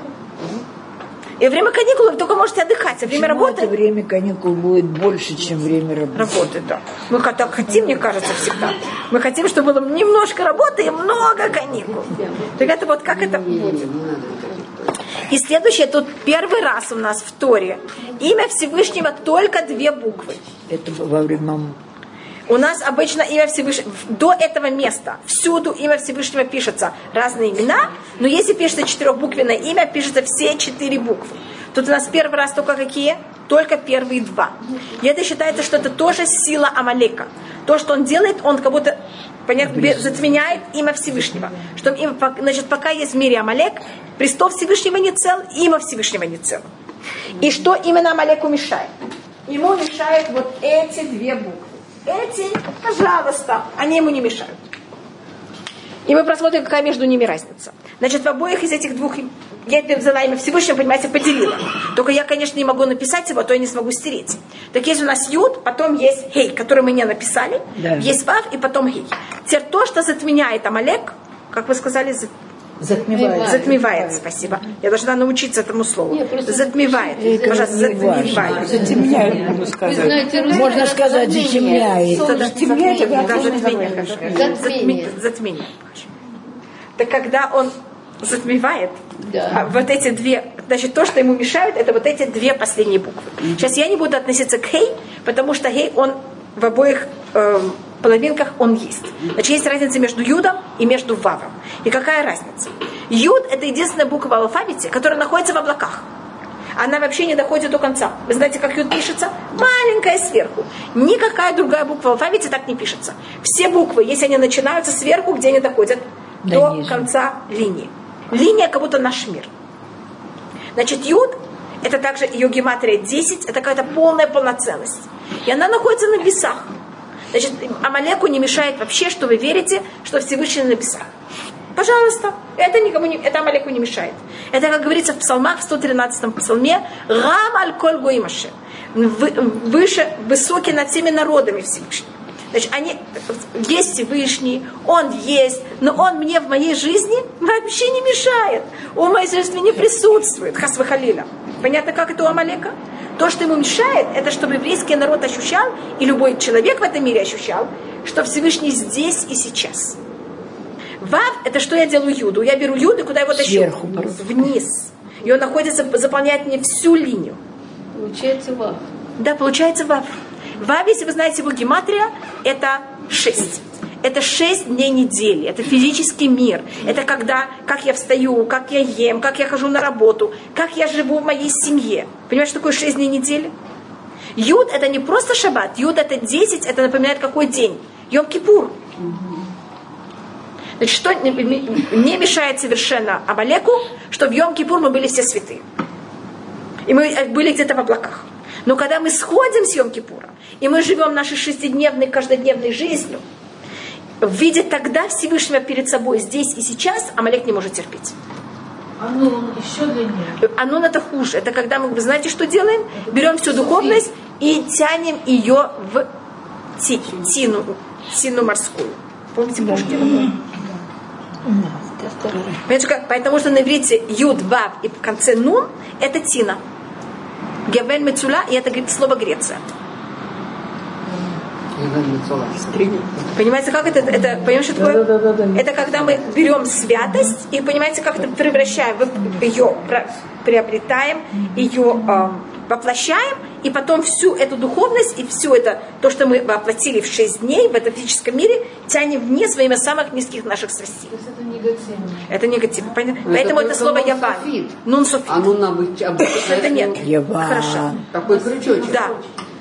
И время каникул вы только можете отдыхать, а время почему это работы... время каникул будет больше, чем время работы? Работы, да. Мы так хотим, мне кажется, всегда. Мы хотим, чтобы было немножко работы и много каникул. Так это вот как это будет. И следующее, тут первый раз у нас в Торе. Имя Всевышнего только две буквы. Это во время У нас обычно имя Всевышнего, до этого места, всюду имя Всевышнего пишется разные имена, но если пишется четырехбуквенное имя, пишется все четыре буквы. Тут у нас первый раз только какие? Только первые два. И это считается, что это тоже сила Амалека. То, что он делает, он как будто понятно, затменяет имя Всевышнего. Что им, пок- значит, пока есть в мире Амалек, престол Всевышнего не цел, имя Всевышнего не цел. И что именно Амалеку мешает? Ему мешают вот эти две буквы. Эти, пожалуйста, они ему не мешают. И мы посмотрим, какая между ними разница. Значит, в обоих из этих двух, я это взяла имя Всевышнего, понимаете, поделила. Только я, конечно, не могу написать его, а то я не смогу стереть. Так есть у нас Юд, потом есть Хей, который мы не написали, Да. есть Вав и потом Хей. Теперь то, что затменяет Амалек, как вы сказали, за- затмевает. затмевает, спасибо. Я должна научиться этому слову. Не, просто Затмевает. Это Пожалуйста, затмевает. Затемняет, можно Вы сказать. знаете, русский Можно сказать, затмение. затемняет. Затмение, да. Затмение. Затмение. Затмение. Так когда он затмевает, Да. а вот эти две, Значит, то, что ему мешает, это вот эти две последние буквы. Сейчас я не буду относиться к хей, потому что хей, он в обоих эм, половинках он есть. Значит, есть разница между юдом и между вавом. И какая разница? Юд – это единственная буква в алфавите, которая находится в облаках. Она вообще не доходит до конца. Вы знаете, как юд пишется? Маленькая сверху. Никакая другая буква в алфавите так не пишется. Все буквы, если они начинаются сверху, где они доходят? Да до ниже. конца линии. Линия как будто наш мир. Значит, юд – это также ее гематрия 10, это какая-то полная полноценность. И она находится на небесах. Значит, Амалеку не мешает вообще, что вы верите, что Всевышний на небесах. Пожалуйста, это никому не, это Амалеку не мешает. Это, как говорится в псалмах, в 113-м псалме, «Рам аль коль гоимаше» выше, высокий над всеми народами Всевышний. Значит, они, есть Всевышний, Он есть, но Он мне в моей жизни вообще не мешает. Он в моей жизни не присутствует, хасвы халиля. Понятно, как это у Амалека? То, что ему мешает, это чтобы еврейский народ ощущал, и любой человек в этом мире ощущал, что Всевышний здесь и сейчас. Вав – это что я делаю юду? Я беру юду, и куда его тащу? Сверху. Вниз. И он находится, заполняет мне всю линию. Получается вав. Да, получается вав. Вав, если вы знаете его гематрия, это шесть. Это шесть дней недели, это физический мир. Это когда, как я встаю, как я ем, как я хожу на работу, как я живу в моей семье. Понимаешь, что такое шесть дней недели? Юд это не просто шаббат, юд это 10, это напоминает какой день? Йом-Кипур. Значит, что не, мешает совершенно Амалеку, что в Йом-Кипур мы были все святы. И мы были где-то в облаках. Но когда мы сходим с Йом-Кипура, и мы живем нашей шестидневной, каждодневной жизнью, видя тогда Всевышнего перед собой здесь и сейчас, Амалек не может терпеть. А ну, еще длиннее. Анун это хуже. Это когда мы, знаете, что делаем? Берем всю духовность и тянем ее в ти- тину, тину морскую. Помните Пушкина? Понимаете, как? Потому что на иврите юд, вав и в конце нун это тина. Гевен мецула, и это слово Греция. Понимаете, как это? это понимаете, что такое? Да, да, да, да. Это когда мы берем святость и, понимаете, как это превращаем, ее приобретаем, ее эм, воплощаем, и потом всю эту духовность и все это, то, что мы воплотили в шесть дней в этом физическом мире, тянем вниз во имя самых низких наших страстей. То есть это негативно. Это негативно. понятно? Ну, Поэтому это слово нун-софит. Нун софит. А ну нам быть <laughs> Это нет. Яван. Хорошо. Такой крючочек. Да.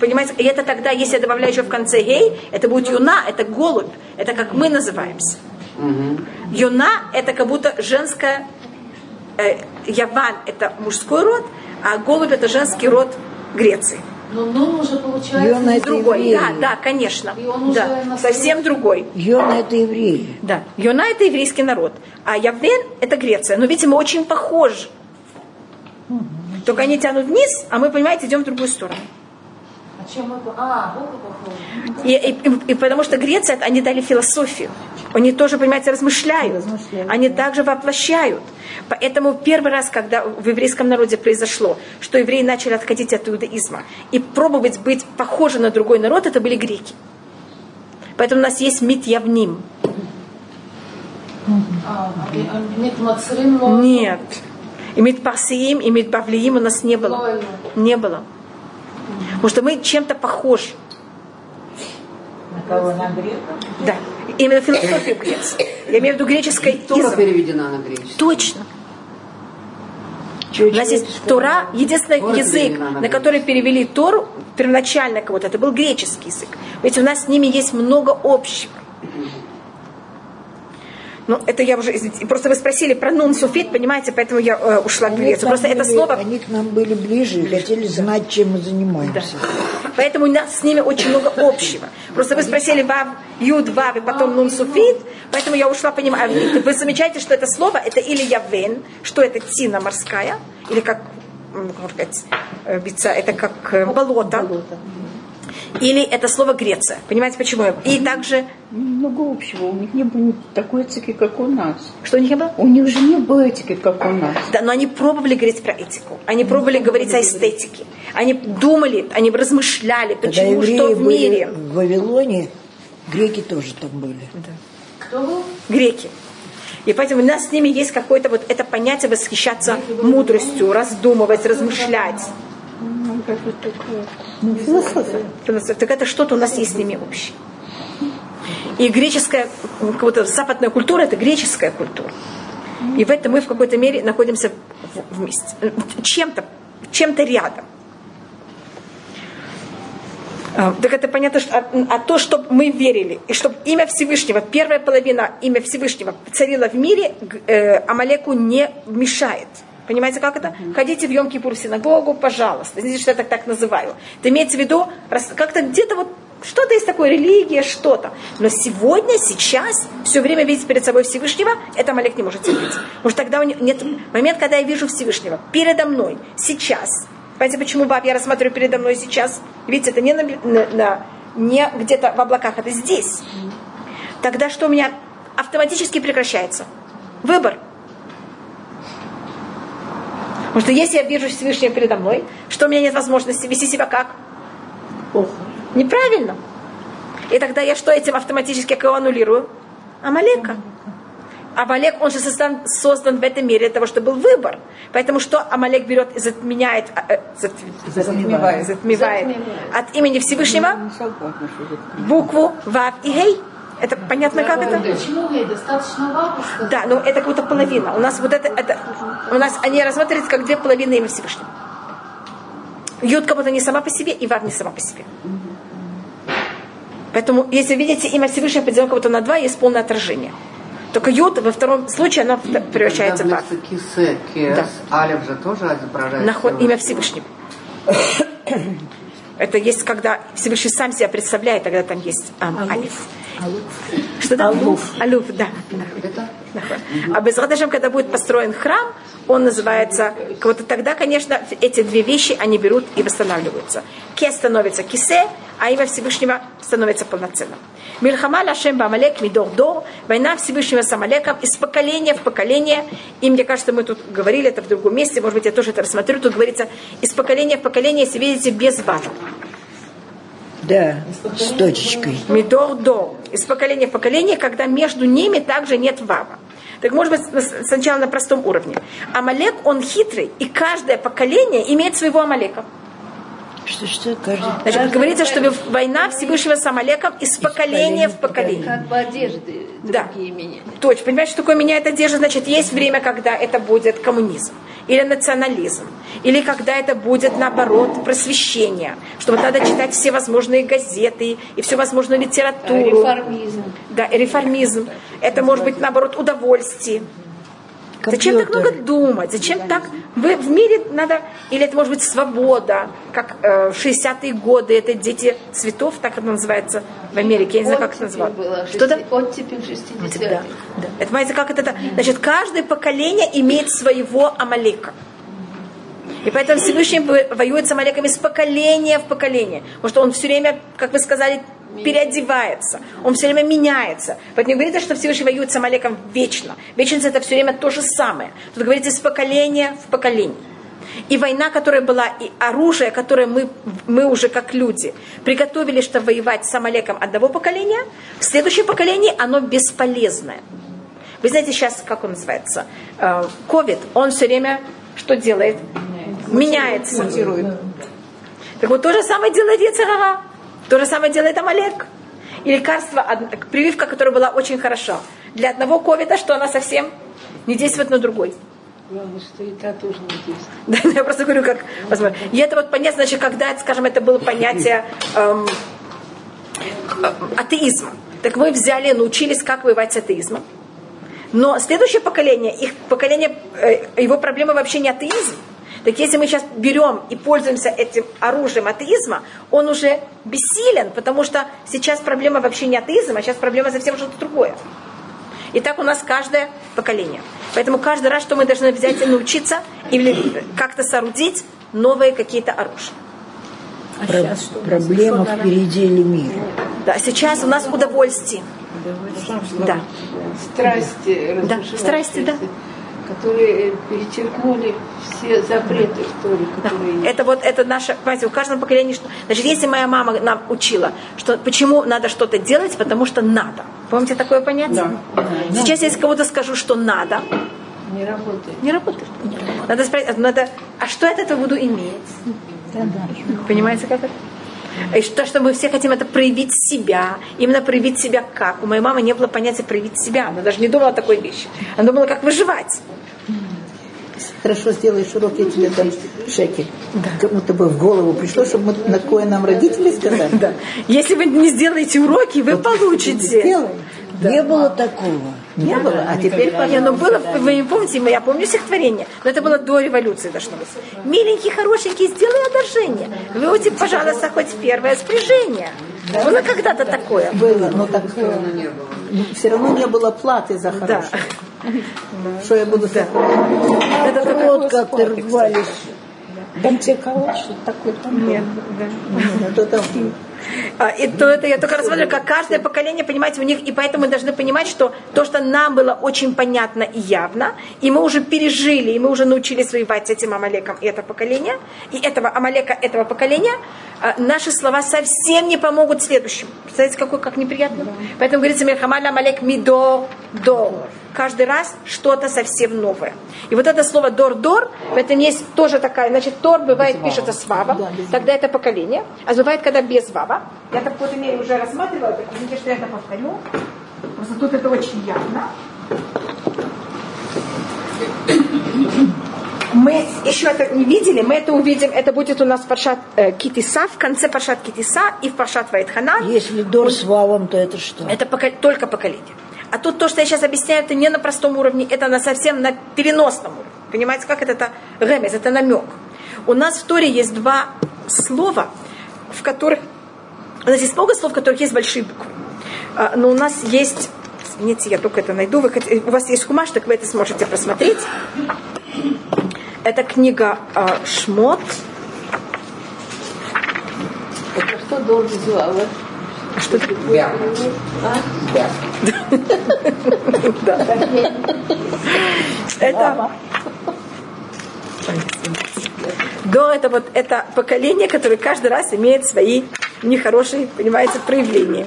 Понимаете, и это тогда, если я добавляю еще в конце гей, это будет юна, это голубь, это как мы называемся. Мгм. Юна это как будто женская, э, Яван это мужской род, а голубь это женский род Греции. Но нун уже получается Йона это Другой, евреи. да, да, конечно. И он уже Да, на совсем другой. Йона это евреи. Да. Йона это еврейский народ, а Явен это Греция. Но видите, мы очень похожи. Только они тянут вниз, а мы, понимаете, идем в другую сторону. А чем это? А, Бог похож. И, и- и- потому что Греция, они дали философию. Они тоже, понимаете, размышляют. Они также воплощают. Поэтому первый раз, когда в еврейском народе произошло, что евреи начали отходить от иудаизма и пробовать быть похожи на другой народ, это были греки. Поэтому у нас есть мит явним. А, а, нет но... Нет. И мит парсиим, и мит бавлиим у нас не было. Не было. Потому что мы чем-то похожи. На кого? На грека? Да. Именно философию Греции. Я имею в виду греческой Тора язык. переведена на греческий. Точно. У нас есть Тора, единственный Тора язык, на на который перевели Тору, первоначально кого-то, это был греческий язык. Ведь у нас с ними есть много общего. Ну, это я уже, извините, просто вы спросили про нун суфит, понимаете, поэтому я э, ушла Они Грецию. к нам Просто это были- слово, Они к нам были ближе и хотели знать, чем мы занимаемся. поэтому у нас с ними очень много общего. Просто вы спросили вав, юд, вав, и потом нун суфит, поэтому я ушла, понимаю. Вы замечаете, что это слово, это или явен, что это тина морская, или как, можно сказать, э, бица, это как э, болото. Или это слово Греция. Понимаете, почему? И также, Много общего. У них не было такой этики, как у нас. что у них не было? У них же не было этики, как у нас. Да, но они пробовали говорить про этику. Они пробовали говорить о эстетике. Они думали, они размышляли, Когда почему, евреи что в мире. в Вавилоне, греки тоже там были. Кто был? Греки. И поэтому у нас с ними есть какое-то вот это понятие восхищаться мудростью, раздумывать, размышлять. Ну, философия. Так это что-то у нас есть с ними общее. И греческая, какая-то западная культура, это греческая культура. И в этом мы в какой-то мере находимся вместе. Чем-то, чем-то рядом. А, Так это понятно, что, а, а то, чтобы мы верили, и чтобы имя Всевышнего, первая половина имя Всевышнего царила в мире, э, Амалеку не мешает. Понимаете, как это? Ходите в Йом-Кипур в синагогу, пожалуйста. Знаете, что я так, так называю? Это имеется в виду, как-то где-то вот что-то есть такое, религия, что-то. Но сегодня, сейчас, все время видеть перед собой Всевышнего, это Амалек не может терпеть. Потому что тогда у него нет момент, когда я вижу Всевышнего передо мной, сейчас. Понимаете, почему баб я рассматриваю передо мной сейчас? Видите, это не, на, на- на- не где-то в облаках, это здесь. Тогда что у меня автоматически прекращается? Выбор. Потому что если я вижу Всевышнего передо мной, что у меня нет возможности вести себя как? Плохо. Неправильно. И тогда я что этим автоматически как его аннулирую? Амалека. Амалек, он же создан, создан в этом мире для того, чтобы был выбор. Поэтому что Амалек берет и затменяет, э, э, зат- Затмевает. затмевает от имени Всевышнего букву Вав и Гей. Это понятно, как это? Почему ей достаточно вапы сказать? Да, но это как будто половина. У нас вот это, это у нас они рассматриваются как две половины имя Всевышнего. Юд как будто не сама по себе, и Вав не сама по себе. Поэтому, если видите, имя Всевышнего поделено как будто на два, есть полное отражение. Только Юд во втором случае оно в- превращается в Вав. Кисе, кес, Да. алев же тоже изображает. Наход, имя Всевышнего. <coughs> Это есть, когда Всевышний сам себя представляет, тогда там есть ам, алиф. Что да? Алуф. Алуф, да. А без Радашем, когда будет построен храм, он называется, вот тогда, конечно, эти две вещи, они берут и восстанавливаются. Ке становится кисе, а имя Всевышнего становится полноценным. Мильхама Лашем Бамалек Мидор Дор, война Всевышнего с Амалеком из поколения в поколение. И мне кажется, мы тут говорили это в другом месте, может быть, я тоже это рассмотрю. Тут говорится из поколения в поколение, если видите, без бата. Да, с точечкой. Мидор до. Из поколения в поколение, когда между ними также нет вава. Так может быть сначала на простом уровне. Амалек, он хитрый, и каждое поколение имеет своего Амалека. Что, что, каждый... Значит, говорится, что война Всевышнего с Амалеком из поколения в поколение. Как бы одежды Да. меняют. Точно. Понимаете, что такое меняет одежда? Значит, есть время, когда это будет коммунизм или национализм, или когда это будет, наоборот, просвещение, что вот надо читать все возможные газеты и всю возможную литературу. Реформизм. Да, реформизм. Это может быть, наоборот, удовольствие. Зачем так много Компьютер. думать? Зачем так? Вы в мире надо... Или это может быть свобода, как э, в 60-е годы, это дети цветов, так это называется в Америке. Я не знаю, как это Оттепель называется. Что-то? Оттепель 60 Да, да. Это, понимаете, как это? Значит, каждое поколение имеет своего Амалека. И поэтому Всевышний во- воюет с Амалеком из поколения в поколение. Потому что он все время, как вы сказали, переодевается. Он все время меняется. Поэтому не говорится, что Всевышний воюет с Амалеком вечно. Вечность это все время то же самое. Тут говорится из поколения в поколение. И война, которая была, и оружие, которое мы, мы уже как люди приготовили, чтобы воевать с Амалеком одного поколения, в следующем поколении оно бесполезное. Вы знаете сейчас, как он называется? Э, Ковид, он все время что делает? Меняется. Так вот, то же самое делает Ецарара. То же самое делает Амалек. И лекарство, прививка, которая была очень хороша. Для одного ковида, что она совсем не действует на другой. Главное, что и та тоже не действует. Да, <laughs> я просто говорю, как возможно. И это вот понятно, значит, когда, скажем, это было понятие эм, э, атеизма. Так мы взяли, научились, как воевать с атеизмом. Но следующее поколение, их поколение, э, его проблема вообще не атеизм. Так если мы сейчас берем и пользуемся этим оружием атеизма, он уже бессилен, потому что сейчас проблема вообще не атеизм, а сейчас проблема совсем что-то другое. И так у нас каждое поколение. Поэтому каждый раз, что мы должны взять и научиться, или как-то соорудить новые какие-то оружия. Про- проблема в переделе мира. Да, сейчас у нас удовольствие. Да. Страсти Да, страсти, да. Которые э, перечеркнули все запреты в Торе, которые есть. Это вот это наше, понимаете, у каждого поколения, что, значит, если моя мама нам учила, что почему надо что-то делать, потому что надо. Помните такое понятие? Сейчас если кому-то скажу, что надо, Не работает. не работает. Надо спросить, надо, а что я от этого буду иметь? Понимаете, как это? И что, что мы все хотим, это проявить себя. Именно проявить себя как? У моей мамы не было понятия проявить себя. Она даже не думала о такой вещи. Она думала, как выживать. Хорошо сделаешь урок, я тебе дам шекель. Кому-то бы в голову пришло, чтобы мы на кое нам родители сказали. Да. Если вы не сделаете уроки, вы получите. Сделай. Не было такого. Не было, а теперь Не, ну было, вы не помните, я помню стихотворение, но это было до революции дошло. Миленький, хорошенький, сделай одолжение. Выуди, пожалуйста, хоть первое спряжение. Было когда-то такое. было, но так все равно не было платы за Да. хорошее. <laughs> Что я буду да. Это Вот как ты рвались. Там тебе кого что такое там Нет, То там А, И то это я только рассматриваю, как каждое поколение, понимаете, у них, и поэтому мы должны понимать, что то, что нам было очень понятно и явно, и мы уже пережили, и мы уже научились воевать с этим Амалеком и это поколение, и этого Амалека этого поколения, а, наши слова совсем не помогут следующим. Представляете, какой, как неприятно? Поэтому говорится, Мирхамаль Амалек мидо дор. Каждый раз что-то совсем новое. И вот это слово дор-дор, в этом есть тоже такая, значит, тор бывает пишется с вавом, тогда это поколение, а бывает, когда без вава. Я так в какой-то мере уже рассматривала, так извините, что я это повторю. Просто тут это очень явно. Мы еще это не видели, мы это увидим, это будет у нас Паршат э, Китиса, в конце Паршат Китиса и в Паршат Вайтхана. Если Дор с Вавом, то это что? Это пока- только поколение. А тут то, что я сейчас объясняю, это не на простом уровне, это на совсем на переносном уровне. Понимаете, как это? Это ремес, это намек. У нас в Торе есть два слова, в которых... У нас есть много слов, в которых есть большие буквы. А, Но у нас есть... Извините, я только это найду. Вы, хот- у вас есть хумаш, так вы это сможете просмотреть. Это книга а, Шмот. Это что Дор визуала? А что это? Бя. Это... До это вот это поколение, которое каждый раз имеет свои нехорошие, понимаете, проявления.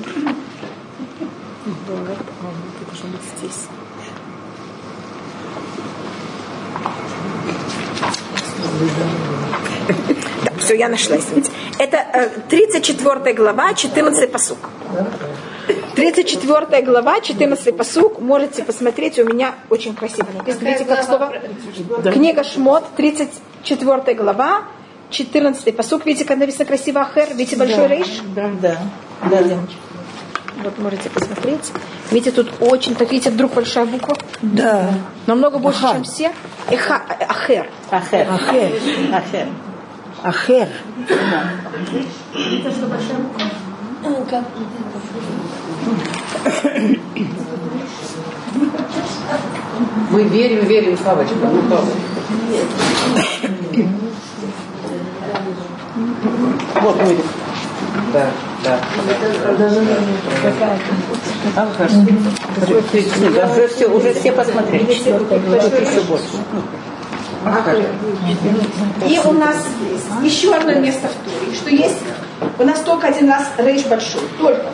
Да, все, я нашла, извините. Это э, 34 глава, 14 посук. 34 глава, 14 посук. Можете посмотреть, у меня очень красиво написано. Видите, как слово? Книга Шмот, 34 глава, 14 посук. Видите, как написано красиво Ахер? Видите большой рейш? Да, да, да, да. Вот можете посмотреть. Видите, тут очень, так видите, вдруг большая буква. Да. Намного больше, чем все. Эха, ахер. Ахер. Ахер. Ахер. Ахер. Мы верим, верим, Павочка. Ну. Вот мы. Да, да. А, хорошо. Нет, Уже все, уже все посмотрели. Еще больше. И у нас еще одно место в Туре, что есть у нас только один раз рейш большой. Только.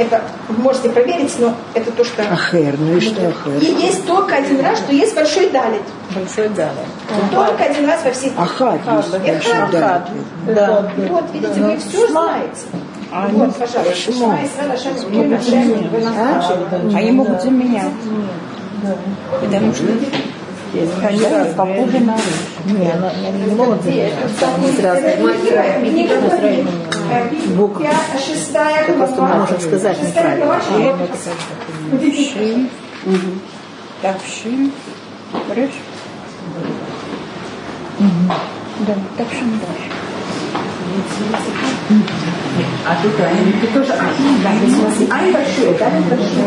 Это вы можете проверить, но это то, что... Ахер. Ну и что Ахер? И есть только один раз, что есть большой далит. Большой да. Только один раз во всей Ахат есть большой, Эхад. да. Да. Вот, видите, вы все знаете. Вот, пожалуйста. Шма нас научили. Они могут заменять. Потому что они похожи на Не, она не буквы. Шестая Это просто мы можем сказать неправильно. Шим. Тавшим. Реш. Да, Тавшим дальше. А тут они тоже Ай большой, далит большой.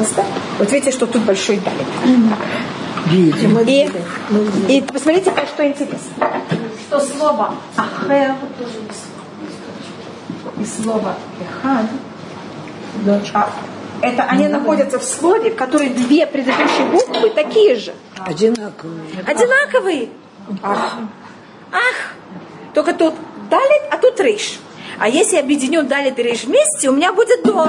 Пожалуйста. Вот видите, что тут большой далит. Видим. И, и посмотрите, как что интересно. Что слово ахер и слово эхад, а, Это они находятся в слове, в которой две предыдущие буквы такие же. Одинаковые. Одинаковые. Ах. Ах. Только тут далит, а тут рейш. А если я объединю далит и рейш вместе, у меня будет дор.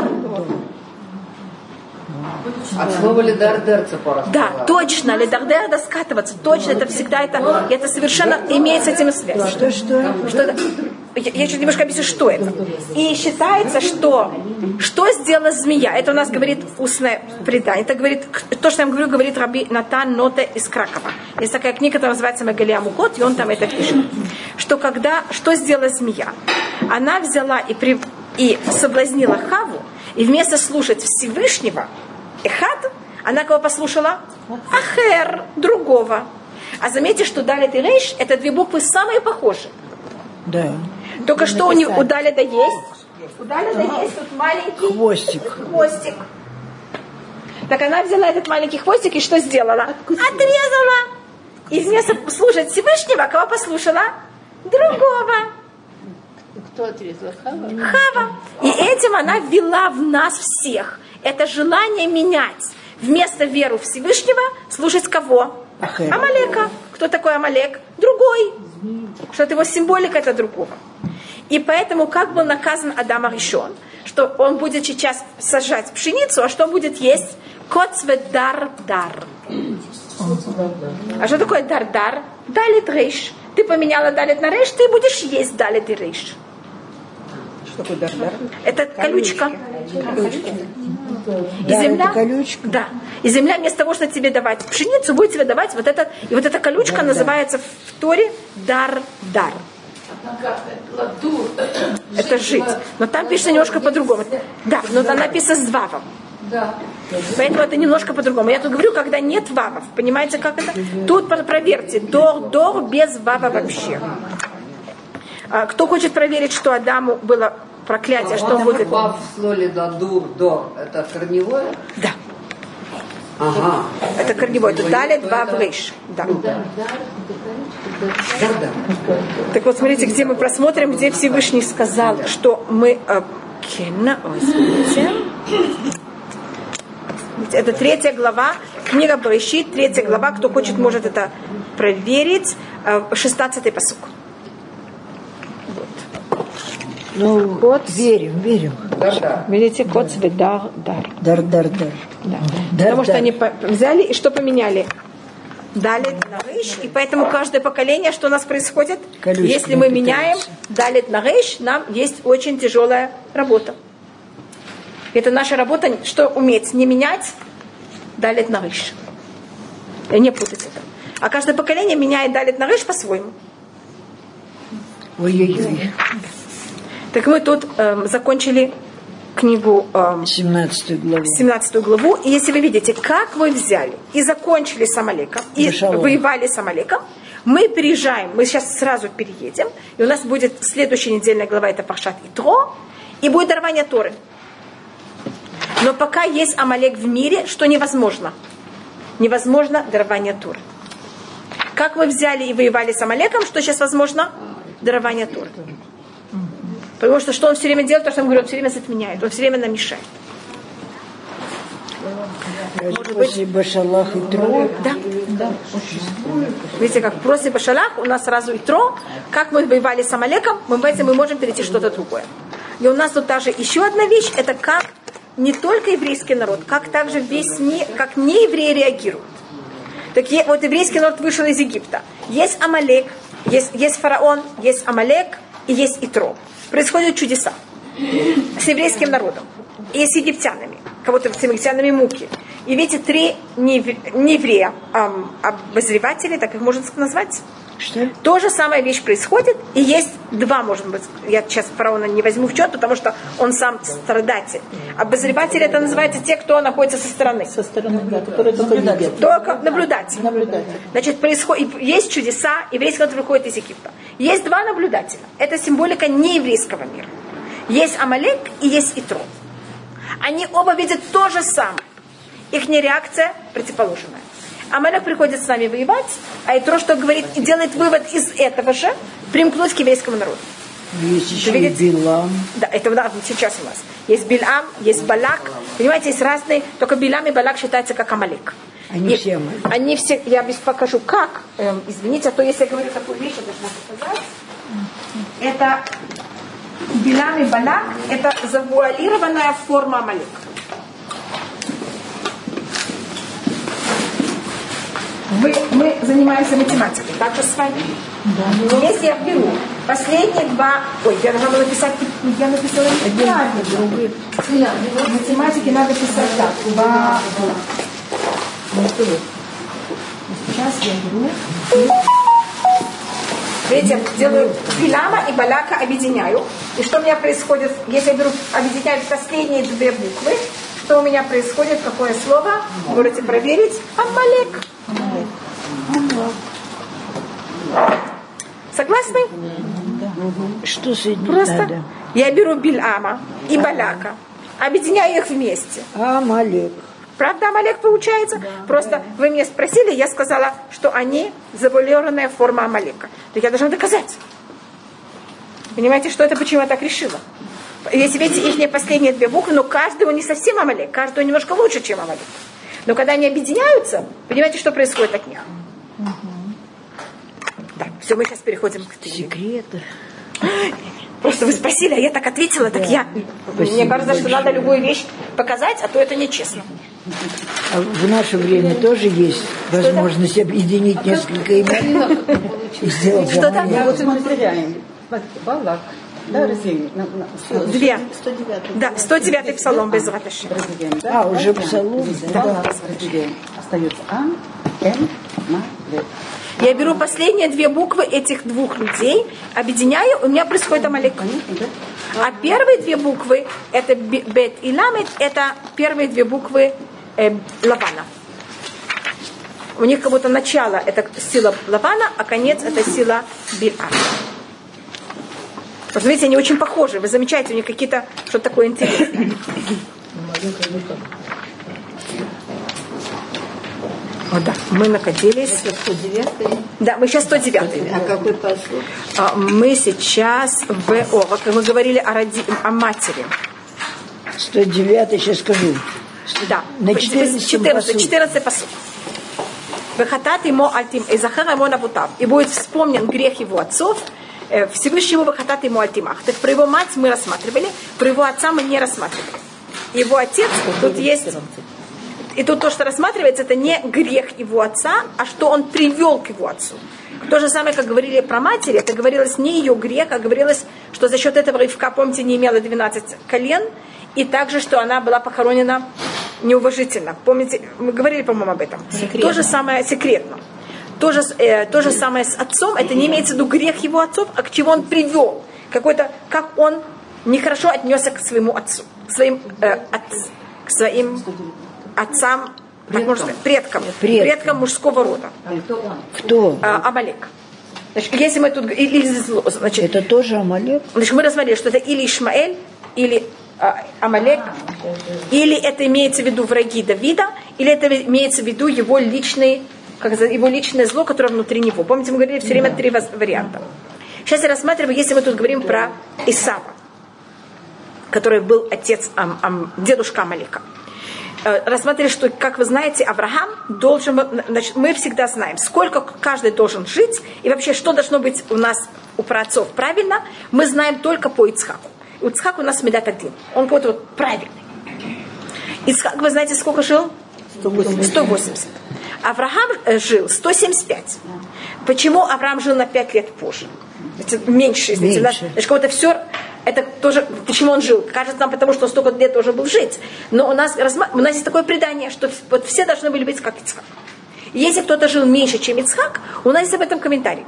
От слова лидар цепора. Да, точно, лидардер да скатываться, точно, это всегда это, это совершенно имеет с этим связь. Что, что? Что это? Я, я чуть немножко объясню, что это. И считается, что что сделала змея? Это у нас говорит устное предание. Это говорит, то, что я вам говорю, говорит Раби Натан Ноте из Кракова. Есть такая книга, которая называется Магалия Мукот, и он там это пишет. Что когда, что сделала змея? Она взяла и, при, и соблазнила Хаву, и вместо слушать Всевышнего, Эхад, она кого послушала? Ахер, другого. А заметьте, что Далит и Рейш это две буквы самые похожие. Да. Только что у, него, у Далида есть? У Далида есть тут маленький Хвостик. хвостик. Так она взяла этот маленький хвостик и что сделала? Отрезала. И вместо слушать Всевышнего, кого послушала? Другого. Кто отрезал? Хава? Хава. И этим она ввела в нас всех. Это желание менять. Вместо веру Всевышнего слушать кого? Амалека. Кто такой Амалек? Другой. Что это его символика, это другого. И поэтому как был наказан Адам Аришон? Что он будет сейчас сажать пшеницу, а что он будет есть? Коцведар-дар. А что такое дар-дар? Далит рейш. Ты поменяла далит на рейш, ты будешь есть далит и рейш. Что такое дар-дар? Это колючка. И Да, земля, это колючка. Да. И земля вместо того, чтобы тебе давать пшеницу, будет тебе давать вот это. И вот эта колючка называется в Торе дар-дар. Это жить. Но там пишется немножко по-другому. Да, но там написано с вавом. Да. Поэтому это немножко по-другому. Я тут говорю, когда нет вавов. Понимаете, как это? Тут про- проверьте. Дор, дор без вава вообще. А, Кто хочет проверить, что Адаму было проклятие, что он будет... Вав в слове дадур, до, это корневое? Да. Ага. Это корневой. Это далит, вав, рейш. Да. Так вот, смотрите, где мы просмотрим, где Всевышний сказал, что мы... э, Кена, ой, смотрите. Это третья глава, книга Барышит, третья глава, кто хочет, может это проверить, э, шестнадцатый посук. Ну, Кот. верим, верим. Да, да. Видите, кот сведар, дар. Дар, дар, дар. Да. Дар, Потому что дар. они по- взяли и что поменяли? Дали на рейш, и поэтому каждое поколение, что у нас происходит, Колючками если мы меняем далит на рейш, нам есть очень тяжелая работа. Это наша работа, что уметь не менять, далит на рейш. И не путать это. А каждое поколение меняет далит на рейш по-своему. Ой-ой-ой. Так мы тут эм, закончили книгу эм, 17 главу. 17 главу. И если вы видите, как мы взяли и закончили с Амалеком, и Бешалом. воевали с Амалеком, мы переезжаем, мы сейчас сразу переедем, и у нас будет следующая недельная глава, это Пашат Итро, и будет дарование Торы. Но пока есть Амалек в мире, что невозможно? Невозможно дарование Торы. Как мы взяли и воевали с Амалеком, что сейчас возможно? Дарование Торы. Потому что что он все время делает, то, что он говорит, он все время затменяет, он все время нам мешает. После Башалах и Тро. Да. Видите, как после Башалах у нас сразу Итро. Как мы воевали с Амалеком, мы в этом мы можем перейти что-то другое. И у нас тут даже еще одна вещь, это как не только еврейский народ, как также весь мир, как не евреи реагируют. Так вот еврейский народ вышел из Египта. Есть Амалек, есть, есть фараон, есть Амалек и есть Итро. Происходят чудеса с еврейским народом и с египтянами. Кого-то с египтянами муки. И видите, три не евре- не еврея, ам, обозреватели, так их можно назвать. Что? То же самая вещь происходит, и есть два, может быть, я сейчас фараона не возьму в счет, потому что он сам страдатель. Обозреватели это называется те, кто находится со стороны. Со стороны, да, которые только видят. Только наблюдатель. Наблюдатель. Значит, происходит, есть чудеса, еврейский народ выходит из Египта. Есть два наблюдателя. Это символика нееврейского мира. Есть Амалек и есть Итро. Они оба видят то же самое. Их реакция противоположная. Амалек приходит с нами воевать, а Итро, что говорит, и делает вывод из этого же, примкнуть к еврейскому народу. Есть еще и видите? Билам. Да, это да, сейчас у нас. Есть Билам, есть Балак. Понимаете, есть разные, только Билам и Балак считаются как Амалек. Они И все Амалек. Они все, я покажу как. Эм, извините, а то если я говорю такую вещь, я должна показать. Это Билам и Балак, это завуалированная форма Амалека. Вы, мы занимаемся математикой, так же с вами? Да. Если я беру последние два... Ой, я должна была написать... Я написала неправильно. В математике надо писать так. Два... Сейчас я беру... Видите, делаю Билама и Балака объединяю. И что у меня происходит, если я беру, объединяю последние две буквы, что у меня происходит, какое слово? Можете проверить. Амалек. Согласны? Что с этим Просто надо? я беру Бильама и Балака, объединяю их вместе. Амалек. Правда, Амалек получается? Просто вы меня спросили, я сказала, что они завуалированная форма Амалека. Так я должна доказать. Понимаете, что это, почему я так решила? Если видите, их последние две буквы, но каждого не совсем Амалек, каждого немножко лучше, чем Амалек. Но когда они объединяются, понимаете, что происходит от них? Да, все, мы сейчас переходим к теме. Секреты. Просто вы спросили, а я так ответила, так я. Мне кажется, что надо любую вещь показать, а то это нечестно. А в наше время тоже есть возможность объединить несколько имен и сделать Что там? Я вот смотрели. Балак. Да, на- Две. 109. Да, 109 псалом без раташи. да? А, уже псалом, да. Остается А, М, Ле. Я беру последние две буквы этих двух людей, объединяю, у меня происходит амалек. А первые две буквы, это бе- бет и ламет, это первые две буквы э, Лавана. У них как будто начало это сила Лавана, а конец это сила Бильа. Вот видите, они очень похожи. Вы замечаете, у них какие-то что-то такое интересное. Вот да, мы находились. 109. Да, мы сейчас 109. А какой посуд? А, Мы сейчас в О, вот мы говорили о, роди... о матери. 109 сейчас скажу. Да. На 14 14, посуд. 14 посуд. Выхатат ему альтим, и захар ему навутав. И будет вспомнен грех его отцов, э, Всевышнему выхатат ему альтимах. Так про его мать мы рассматривали, про его отца мы не рассматривали. Его отец, тут есть... И тут то, что рассматривается, это не грех его отца, а что он привел к его отцу. То же самое, как говорили про матери, это говорилось не ее грех, а говорилось, что за счет этого Ривка, помните, не имела 12 колен, и также, что она была похоронена неуважительно. Помните, мы говорили, по-моему, об этом. То же самое секретно. То же, э, то же самое с отцом, это не имеется в виду грех его отцов, а к чему он привел. Какой-то, как он нехорошо отнесся к своему отцу, к своим, э, отц- к своим отцам, как можно сказать, предкам, Предкам. предкам мужского рода. Кто? А, Амалек. Значит, если мы тут... Или значит, Это тоже Амалек? Значит, мы рассмотрели, что это или Ишмаэль, или а, Амалек, или это имеется в виду враги Давида, или это имеется в виду его личный, как его личное зло, которое внутри него. Помните, мы говорили все время три воз- варианта. Сейчас я рассматриваю, если мы тут говорим про Исава, который был отец, Ам- Ам- дедушка Амалека. Э, Рассмотрели, что, как вы знаете, Авраам должен, был- значит, мы всегда знаем, сколько каждый должен жить, и вообще, что должно быть у нас, у праотцов правильно, мы знаем только по Ицхаку. Ицхак у нас медат один. Он какой-то вот правильный. Ицхак, вы знаете, сколько жил? 180. 180. Авраам э, жил 175. Почему Авраам жил на 5 лет позже? Меньше, извините. Меньше. Значит, кого-то все, это тоже, почему он жил? Кажется нам, потому что он столько лет должен был жить. Но у нас, у нас есть такое предание, что вот все должны были быть как Ицхак. Если кто-то жил меньше, чем Ицхак, у нас есть об этом комментарий.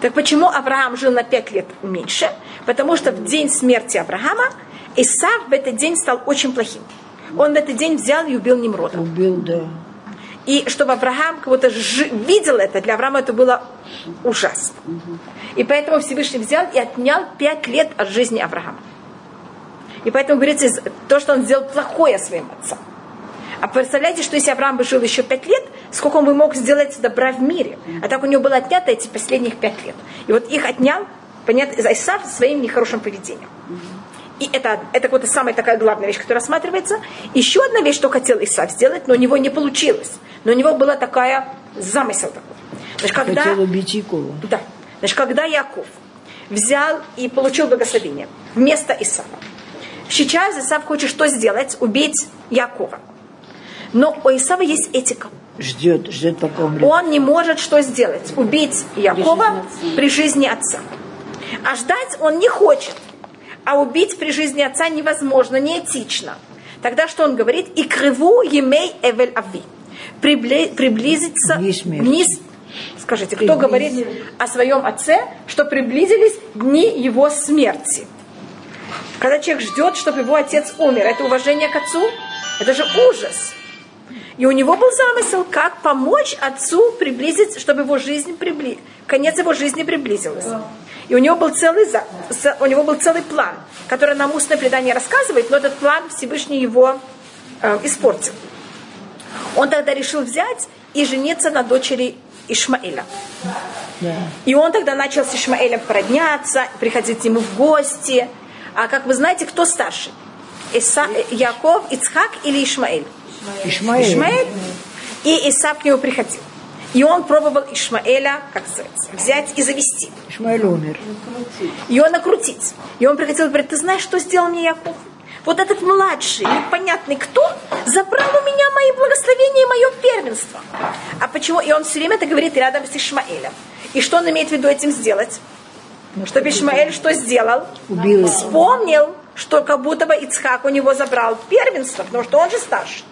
Так почему Авраам жил на 5 лет меньше? Потому что в день смерти Авраама Исав в этот день стал очень плохим. Он в этот день взял и убил Немрода. Убил, да. И чтобы Авраам кого-то жи- видел это, для Авраама это было ужасно. И поэтому Всевышний взял и отнял пять лет от жизни Авраама. И поэтому говорится, то, что он сделал плохое своим отцам. А представляете, что если Авраам бы жил еще пять лет, сколько он бы мог сделать добра в мире? А так у него было отнято эти последних пять лет. И вот их отнял Понятно? Исав своим нехорошим поведением. И это, это вот самая такая главная вещь, которая рассматривается. Еще одна вещь, что хотел Исав сделать, но у него не получилось. Но у него была такая замысел такой. Значит, когда, хотел убить Якова. Да. Значит, когда Яков взял и получил благословение вместо Исава, сейчас Исав хочет что сделать? Убить Якова. Но у Исава есть этика. Ждет, ждет, пока умрет. Он не может что сделать? Убить Якова при жизни отца. А ждать он не хочет. А убить при жизни отца невозможно, неэтично. Тогда что он говорит? И криву емей эвель ави. приблизиться вниз. Скажите, кто говорит о своем отце, что приблизились дни его смерти? Когда человек ждет, чтобы его отец умер, это уважение к отцу? Это же ужас. И у него был замысел, как помочь отцу приблизить, чтобы его жизнь прибли... конец его жизни приблизился. И у него был целый, у него был целый план, который нам устное предание рассказывает, но этот план Всевышний его э, испортил. Он тогда решил взять и жениться на дочери Ишмаэля. Yeah. И он тогда начал с Ишмаэлем продняться, приходить ему в гости. А как вы знаете, кто старше? Иса, Яков, Ицхак или Ишмаэль? Ишмаэль. Ишмаэль. И Исаак к нему приходил. И он пробовал Ишмаэля, как сказать, взять и завести. Ишмаэль умер. Ее накрутить. И он приходил и говорит, ты знаешь, что сделал мне Яков? Вот этот младший, непонятный кто, забрал у меня мои благословения и мое первенство. А почему? И он все время это говорит рядом с Ишмаэлем. И что он имеет в виду этим сделать? Ну, Чтобы Ишмаэль что сделал? Убил. Вспомнил, что как будто бы Ицхак у него забрал первенство, потому что он же старше.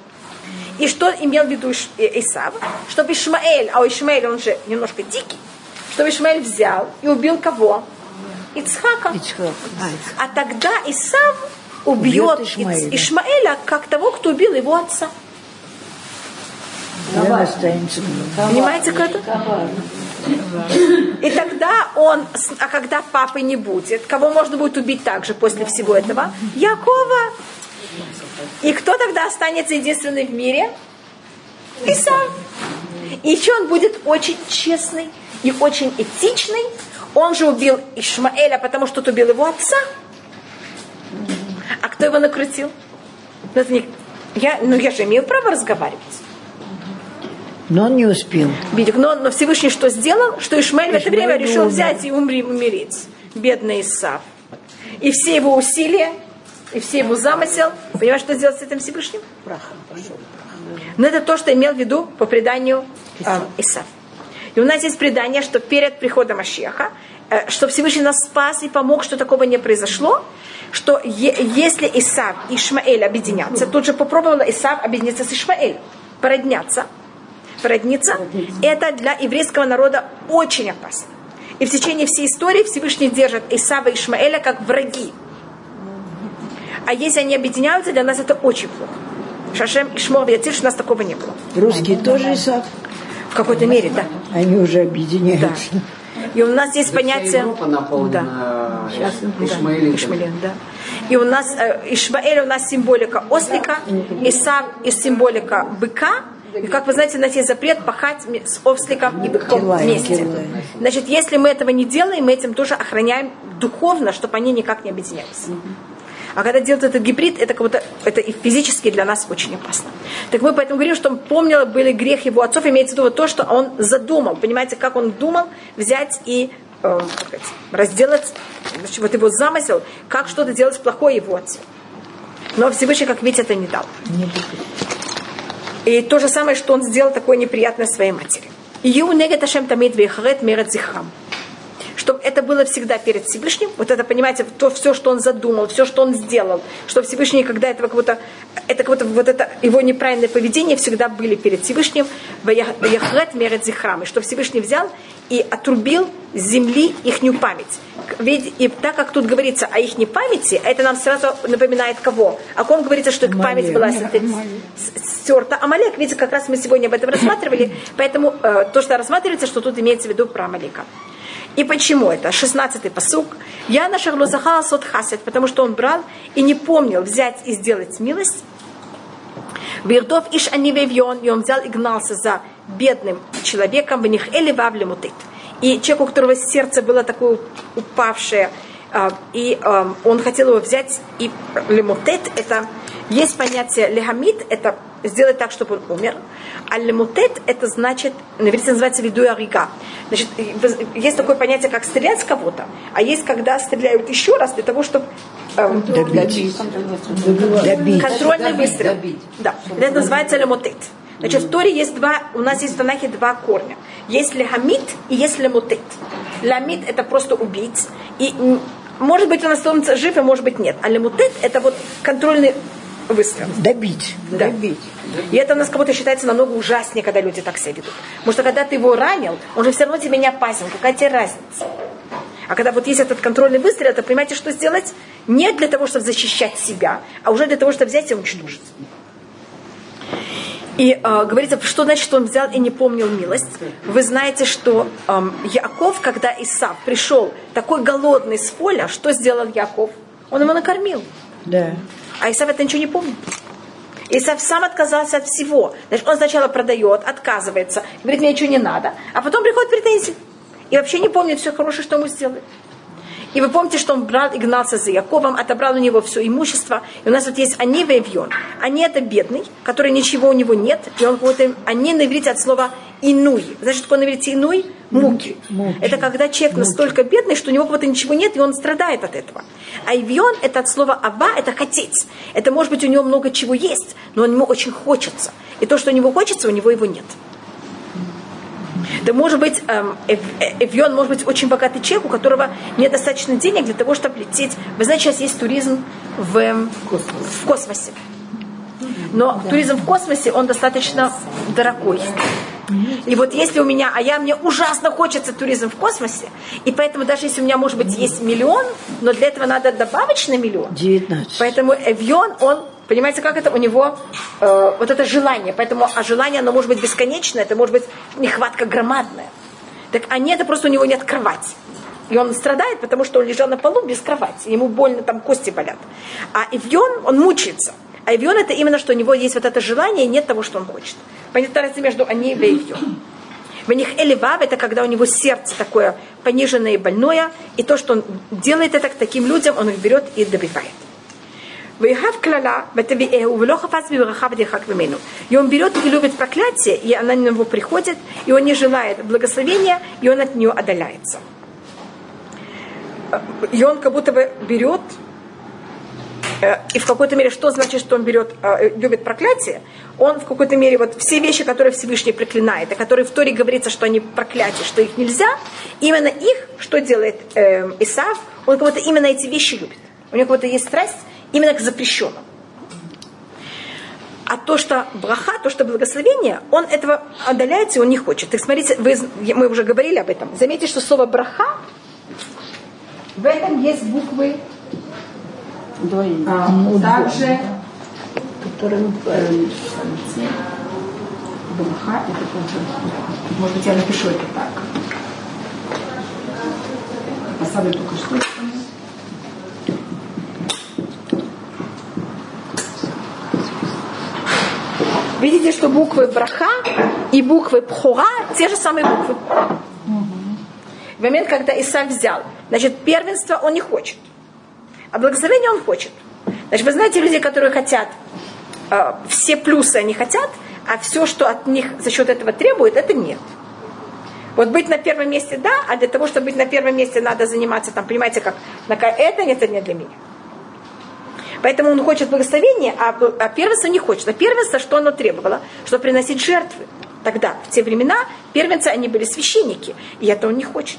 И что имел в виду э, Исав? Чтобы Ишмаэль, а у Ишмаэля он же немножко дикий, чтобы Ишмаэль взял и убил кого? Ицхака. Ицхак. А, тогда Исав убьет, убьет Ишмаэля. Ишмаэля как того, кто убил его отца. Понимаете, как это? И тогда он, а когда папы не будет, кого можно будет убить также после всего этого? Якова. И кто тогда останется единственный в мире? Исав. И еще он будет очень честный и очень этичный. Он же убил Ишмаэля, потому что убил его отца. А кто его накрутил? Ну, это не... я, ну, я же имею право разговаривать. Но он не успел. Видик, но, но Всевышний что сделал? Что Ишмаэль, Ишмаэль в это время решил взять и умри, умереть. Бедный Исав. И все его усилия и все его замысел, понимаешь, что сделать с этим Всевышним? Прахом пошел. Но это то, что имел в виду по преданию э, Исав. И у нас есть предание, что перед приходом Ашеха, э, что Всевышний нас спас и помог, что такого не произошло, что е- если Исав и Ишмаэль объединятся, тут же попробовала Исав объединиться с Ишмаэль, породняться, породниться, это для еврейского народа очень опасно. И в течение всей истории Всевышний держит Исава и Ишмаэля как враги. А если они объединяются, для нас это очень плохо. Шашем и Шмор Ятир, у нас такого не было. Русские тоже Исаак? В какой-то мере, да. Они уже объединяются. Да. И у нас есть понятие... Европа наполнена да. Ишмаэлем. Ишмаэлем, да. И у нас э, Ишмаэль у нас символика ослика, Исав из символика быка, и как вы знаете, у нас есть запрет пахать с осликом и быком вместе. Значит, если мы этого не делаем, мы этим тоже охраняем духовно, чтобы они никак не объединялись. А когда делают этот гибрид, это как будто это и физически для нас очень опасно. Так мы поэтому говорим, что он помнил, были грех его отцов, имеется в виду то, что он задумал. Понимаете, как он думал взять и э, разделать значит, вот его замысел, как что-то делать плохое его отцу. Но Всевышний, как видите, это не дал. И то же самое, что он сделал такое неприятное своей матери. Ю негет Ашем тамид вехарет мерет зихрам чтобы это было всегда перед Всевышним, вот это, понимаете, то все, что он задумал, все, что он сделал, что Всевышний, когда этого как будто, это как будто вот это его неправильное поведение всегда были перед Всевышним, Яхрет мерет зихрам, и что Всевышний взял и отрубил с земли ихнюю память. Ведь и так как тут говорится о их памяти, это нам сразу напоминает кого? О ком говорится, что их память была стерта. Амалек, видите, как раз мы сегодня об этом рассматривали, поэтому э, то, что рассматривается, что тут имеется в виду про Амалека. И почему это? 16-й посук. Я на шарлузахала сот хасет, потому что он брал и не помнил взять и сделать милость. Вирдов иш анивевьон, и он взял и гнался за бедным человеком, в них эли мутит. и человек, у которого сердце было такое упавшее, а, и а, он хотел его взять, и лемотет это есть понятие лехамид, это сделать так, чтобы он умер. А лемутет это значит, на иврите называется виду арига. Значит, есть такое понятие, как стрелять с кого-то, а есть, когда стреляют еще раз для того, чтобы эм, добить. добить. Контрольный выстрел. Добить. Да. Это называется лемутет. Значит, в Торе есть два, у нас есть в Танахе два корня. Есть лехамид и есть лемутет. Ламид это просто убить. И может быть, он останется жив, и может быть нет. А лемутет это вот контрольный выстрел. Добить. Да. Добить. И это у нас кого-то считается намного ужаснее, когда люди так себя ведут. Потому что когда ты его ранил, он же все равно тебе не опасен. Какая тебе разница? А когда вот есть этот контрольный выстрел, это понимаете, что сделать? Не для того, чтобы защищать себя, а уже для того, чтобы взять и уничтожить. И э, говорится, что значит, что он взял и не помнил милость. Вы знаете, что э, Яков, когда Исав пришел такой голодный с поля, что сделал Яков? Он его накормил. Да. А Исав это ничего не помнит. Исав сам отказался от всего. Значит, он сначала продает, отказывается, говорит, мне ничего не надо, а потом приходит претензии. И вообще не помнит все хорошее, что ему сделали. И вы помните, что он брал и гнался за Яковом, отобрал у него все имущество. И у нас вот есть они и Эвьон. Они это бедный, который ничего у него нет. И он какой-то, они на иврите от слова инуй. Значит, что на иврите инуй? Муки. Муки. Это когда человек Муки. настолько бедный, что у него какого-то ничего нет, и он страдает от этого. А Ивьон это от слова ава, это хотеть. Это может быть у него много чего есть, но ему очень хочется. И то, что у него хочется, у него его нет. Да может быть, эм, Эвьон может быть очень богатый человек, у которого недостаточно денег для того, чтобы лететь. Вы знаете, сейчас есть туризм в, эм, в космосе. Но да. туризм в космосе, он достаточно дорогой. И вот если у меня, а я мне ужасно хочется туризм в космосе, и поэтому даже если у меня, может быть, есть миллион, но для этого надо добавочный миллион. 19. Поэтому Эвьон, он Понимаете, как это у него э, вот это желание. Поэтому, а желание, оно может быть бесконечное, это может быть нехватка громадная. Так, а нет, это просто у него нет кровати. И он страдает, потому что он лежал на полу без кровати. Ему больно, там кости болят. А Ивьон, он мучается. А Ивьон это именно, что у него есть вот это желание, и нет того, что он хочет. Понятно разница между они и Ивьон. В них Эливав это когда у него сердце такое пониженное и больное, и то, что он делает это к таким людям, он их берет и добивает. Вейхав клала ватавиэу влохафас бивраха вдихак вимену. И он берет и любит проклятие, и она на него приходит, и он не желает благословения, и он от нее отдаляется. И он как будто бы берет и в какой-то мере, что значит, что он берет, любит проклятие? Он в какой-то мере, вот все вещи, которые Всевышний проклинает, и которые в Торе говорится, что они проклятие, что их нельзя, именно их, что делает э, Исав, он как будто именно эти вещи любит. У него как будто есть страсть именно к запрещенному. А то, что браха, то, что благословение, он этого отдаляется, он не хочет. Так смотрите, вы, мы уже говорили об этом. Заметьте, что слово браха, в этом есть буквы а, также, которые э, браха, это тоже, может быть, я напишу это так. Поставлю только что. Видите, что буквы браха и буквы пхура те же самые буквы. В момент, когда Исаак взял, значит, первенство он не хочет, а благословение он хочет. Значит, вы знаете люди, которые хотят, э, все плюсы они хотят, а все, что от них за счет этого требует, это нет. Вот быть на первом месте, да, а для того, чтобы быть на первом месте, надо заниматься, там, понимаете, как, это нет, это не для меня. Поэтому он хочет благословения, а, а первенство не хочет. А первенство, что оно требовало? Чтобы приносить жертвы. Тогда, в те времена, первенцы, они были священники, и это он не хочет.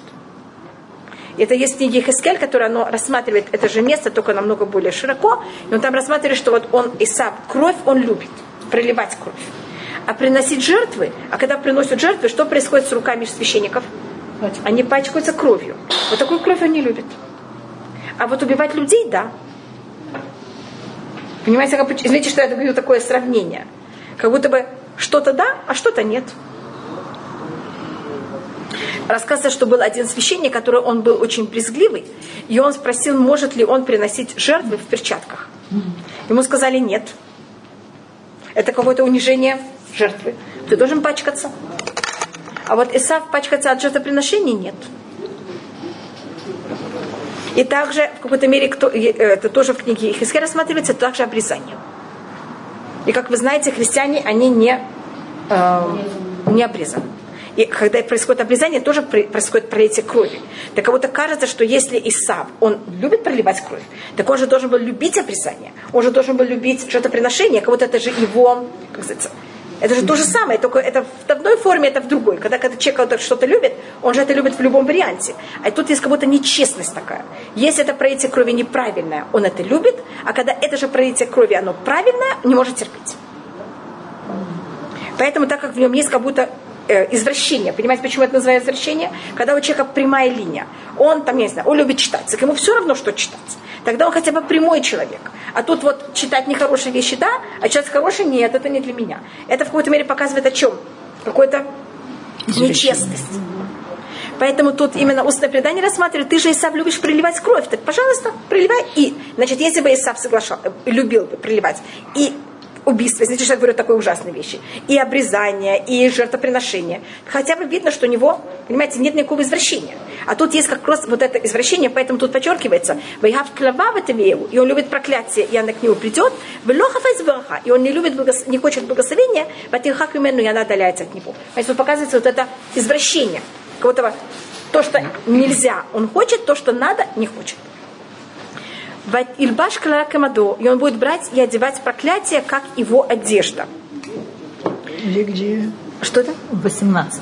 Это есть в книге Хескель, которая оно рассматривает это же место, только намного более широко. И он там рассматривает, что вот он, Исав, кровь он любит, проливать кровь. А приносить жертвы, а когда приносят жертвы, что происходит с руками священников? Они пачкаются кровью. Вот такую кровь он не любит. А вот убивать людей, да, Понимаете, как, извините, что я говорю такое сравнение. Как будто бы что-то да, а что-то нет. Рассказывается, что был один священник, который он был очень брезгливый, и он спросил, может ли он приносить жертвы в перчатках. Ему сказали нет. Это какое-то унижение жертвы. Ты должен пачкаться. А вот Исав пачкаться от жертвоприношений нет. И также в какой-то мере, кто, это тоже в книге Ихиске рассматривается, также обрезание. И как вы знаете, христиане, они не, э, не обрезаны. И когда происходит обрезание, тоже происходит пролитие крови. Так кому-то кажется, что если Исав, он любит проливать кровь, так он же должен был любить обрезание. Он же должен был любить жертвоприношение, кого-то это же его, как сказать, это же то же самое, только это в одной форме, это в другой. Когда, когда человек что-то любит, он же это любит в любом варианте. А тут есть как будто нечестность такая. Если это пролитие крови неправильное, он это любит, а когда это же пролитие крови, оно правильное, не может терпеть. Поэтому, так как в нем есть как будто э, извращение. Понимаете, почему это называется извращение? Когда у человека прямая линия. Он там, я не знаю, он любит читать. Так ему все равно, что читать. Тогда он хотя бы прямой человек. А тут вот читать нехорошие вещи, да, а читать хорошие, нет, это не для меня. Это в какой-то мере показывает о чем? Какой-то нечестность. Поэтому тут именно устное предание рассматривает, ты же, Исав, любишь проливать кровь, так, пожалуйста, проливай. И, значит, если бы Исав соглашал, любил бы проливать, и убийство, если человек говорит такой ужасной вещи, и обрезание, и жертвоприношение, хотя бы видно, что у него, понимаете, нет никакого извращения. А тут есть как раз вот это извращение, поэтому тут подчеркивается, «Вайхав клава в этом и он любит проклятие, и она к нему придет, и он не любит, не хочет благословения, ватихак имену, и она отдаляется от него. Поэтому тут показывается вот это извращение, кого-то то, что нельзя, он хочет, то, что надо, не хочет. Ильбаш Камадо, и он будет брать и одевать проклятие, как его одежда. Где, где? Что это? 18.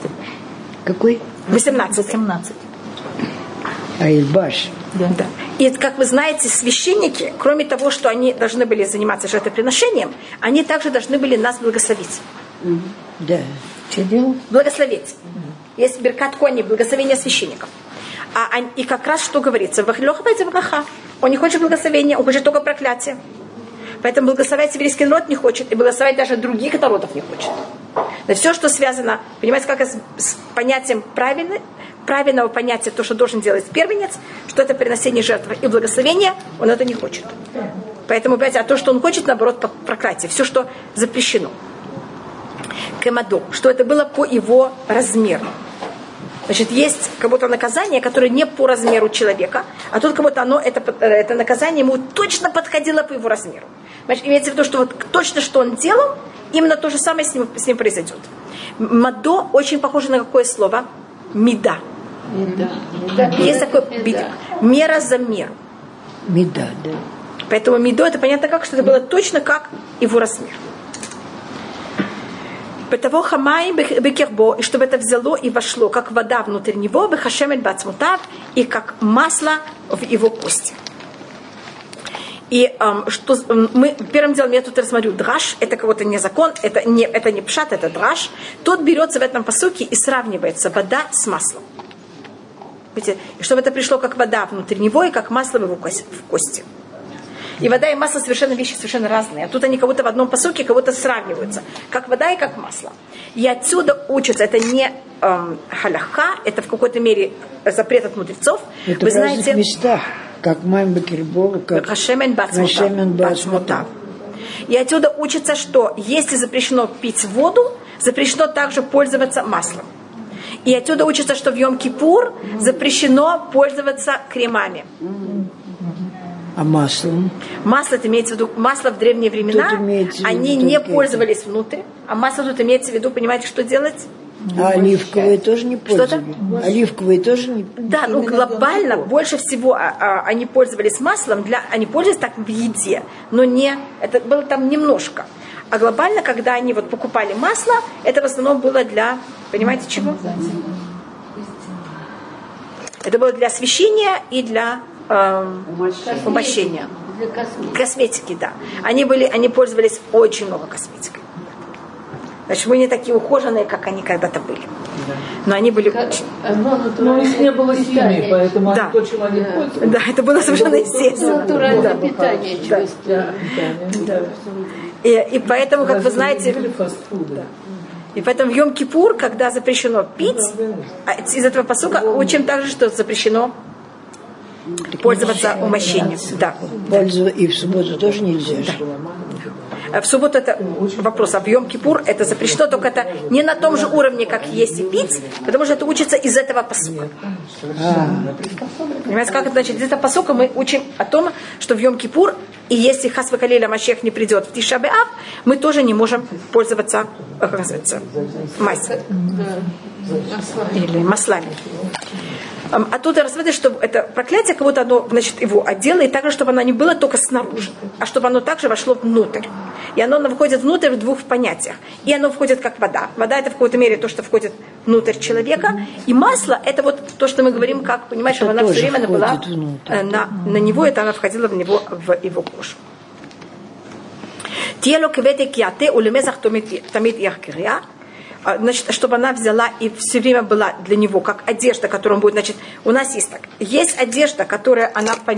Какой? 18. 18. А Ильбаш. Да. да. И, как вы знаете, священники, кроме того, что они должны были заниматься жертвоприношением, они также должны были нас благословить. Да. Что делать? Благословить. Есть Беркат Кони, благословение священников. А, и как раз что говорится? Он не хочет благословения, он хочет только проклятие. Поэтому благословлять еврейский народ не хочет, и благословлять даже других народов не хочет. Но все, что связано, понимаете, как с, с понятием правильно, правильного понятия, то, что должен делать первенец, что это приносение жертвы и благословения, он это не хочет. Поэтому, понимаете, а то, что он хочет, наоборот, проклятие. Все, что запрещено. Кемадо, что это было по его размеру. Значит, есть как будто наказание, которое не по размеру человека, а тут как будто оно, это, это наказание ему точно подходило по его размеру. Значит, имеется в виду, что вот точно что он делал, именно то же самое с ним, с ним произойдет. Мадо очень похоже на какое слово? Меда. Меда. Есть такой меда. мера за меру. Меда, да. Поэтому медо это понятно как, что это было точно как его размер. Бетаво хамай бекербо, и чтобы это взяло и вошло, как вода внутрь него, бехашемет бацмутав, и как масло в его кости. И эм, что мы первым делом я тут рассмотрю драж, это кого-то не закон, это не, это не пшат, это драж. Тот берется в этом посуке и сравнивается вода с маслом. Видите? И чтобы это пришло как вода внутрь него и как масло в его кости. И вода и масло совершенно вещи совершенно разные. А тут они кого-то в одном посоке, кого-то сравниваются. Как вода и как масло. И отсюда учатся. Это не эм, халяха, это в какой-то мере запрет от мудрецов. Это Вы в знаете, местах. Как Маймбекербол, как Хашемен Бацмутав. И отсюда учится, что если запрещено пить воду, запрещено также пользоваться маслом. И отсюда учится, что в Йом-Кипур запрещено пользоваться кремами. А маслом? Масло, это имеется в виду, масло в древние времена, Тут виду они не пользовались внутрь, а масло тут имеется в виду, понимаете, что делать? А оливковые тоже не Что-то? пользовались? Оливковые тоже не Да, ну глобально больше всего а, а, они пользовались маслом, для, они пользовались так в еде, но не, это было там немножко. А глобально, когда они вот покупали масло, это в основном было для, понимаете, чего? Это было для освещения и для эм, умощения. Для косметики. Косметики, да. Они, были, они пользовались очень много косметикой. Значит, мы не такие ухоженные, как они когда-то были. Но они были очень. Оно Но натуральное их не было химии, поэтому Да. то, чем они пользовались. Да, это было совершенно естественно. Натуральное Да. питание Да. чувствую. Да. И, и поэтому, как вы знаете, и поэтому в Йом-Кипур, когда запрещено пить, а из этого посука учим также, что запрещено пользоваться умощением. Да. И в субботу тоже нельзя. же. В субботу это вопрос, а в Йом-Кипур это запрещено, только это не на том же уровне, как есть и пить, потому что это учится из этого посука. Понимаете, как это значит? Из этого посука мы учим о том, что в Йом-Кипур, и если Хасва Калиля Машех не придет в Тишабеав, мы тоже не можем пользоваться, как называется, майсом. Или маслами. А тут рассматривать, что это проклятие, как будто оно, значит, его отдело, и так же, чтобы оно не было только снаружи, а чтобы оно также вошло внутрь. И оно входит внутрь в двух понятиях. И оно входит как вода. Вода это в какой-то мере то, что входит внутрь человека. И масло это вот то, что мы говорим, как, понимаешь, что она все время была внутрь. на, на него, это она входила в него, в его кожу. Тело квете киате улемезах тамит яркирия а, значит, чтобы она взяла и все время была для него как одежда, которую он будет, значит, у нас есть так, есть одежда, которая она по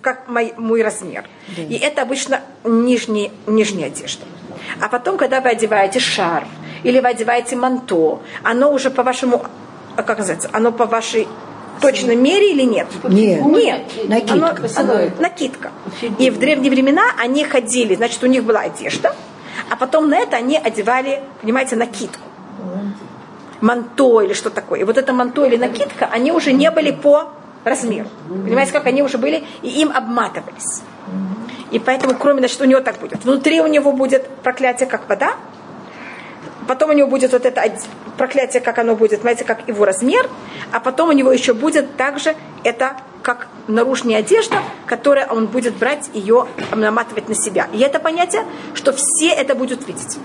как мой, мой размер. Да. И это обычно нижний, нижняя одежда. А потом, когда вы одеваете шарф или вы одеваете манто, оно уже по вашему, а как называется, оно по вашей точной мере или нет? Нет. Нет. Накидка. Оно, оно, накидка. И в древние времена они ходили, значит, у них была одежда, а потом на это они одевали, понимаете, накидку манто или что такое. И вот это манто или накидка, они уже не были по размеру. Понимаете, как они уже были, и им обматывались. И поэтому, кроме, значит, у него так будет. Внутри у него будет проклятие, как вода. Потом у него будет вот это проклятие, как оно будет, знаете, как его размер. А потом у него еще будет также это как наружная одежда, которая он будет брать ее, наматывать на себя. И это понятие, что все это будут видеть.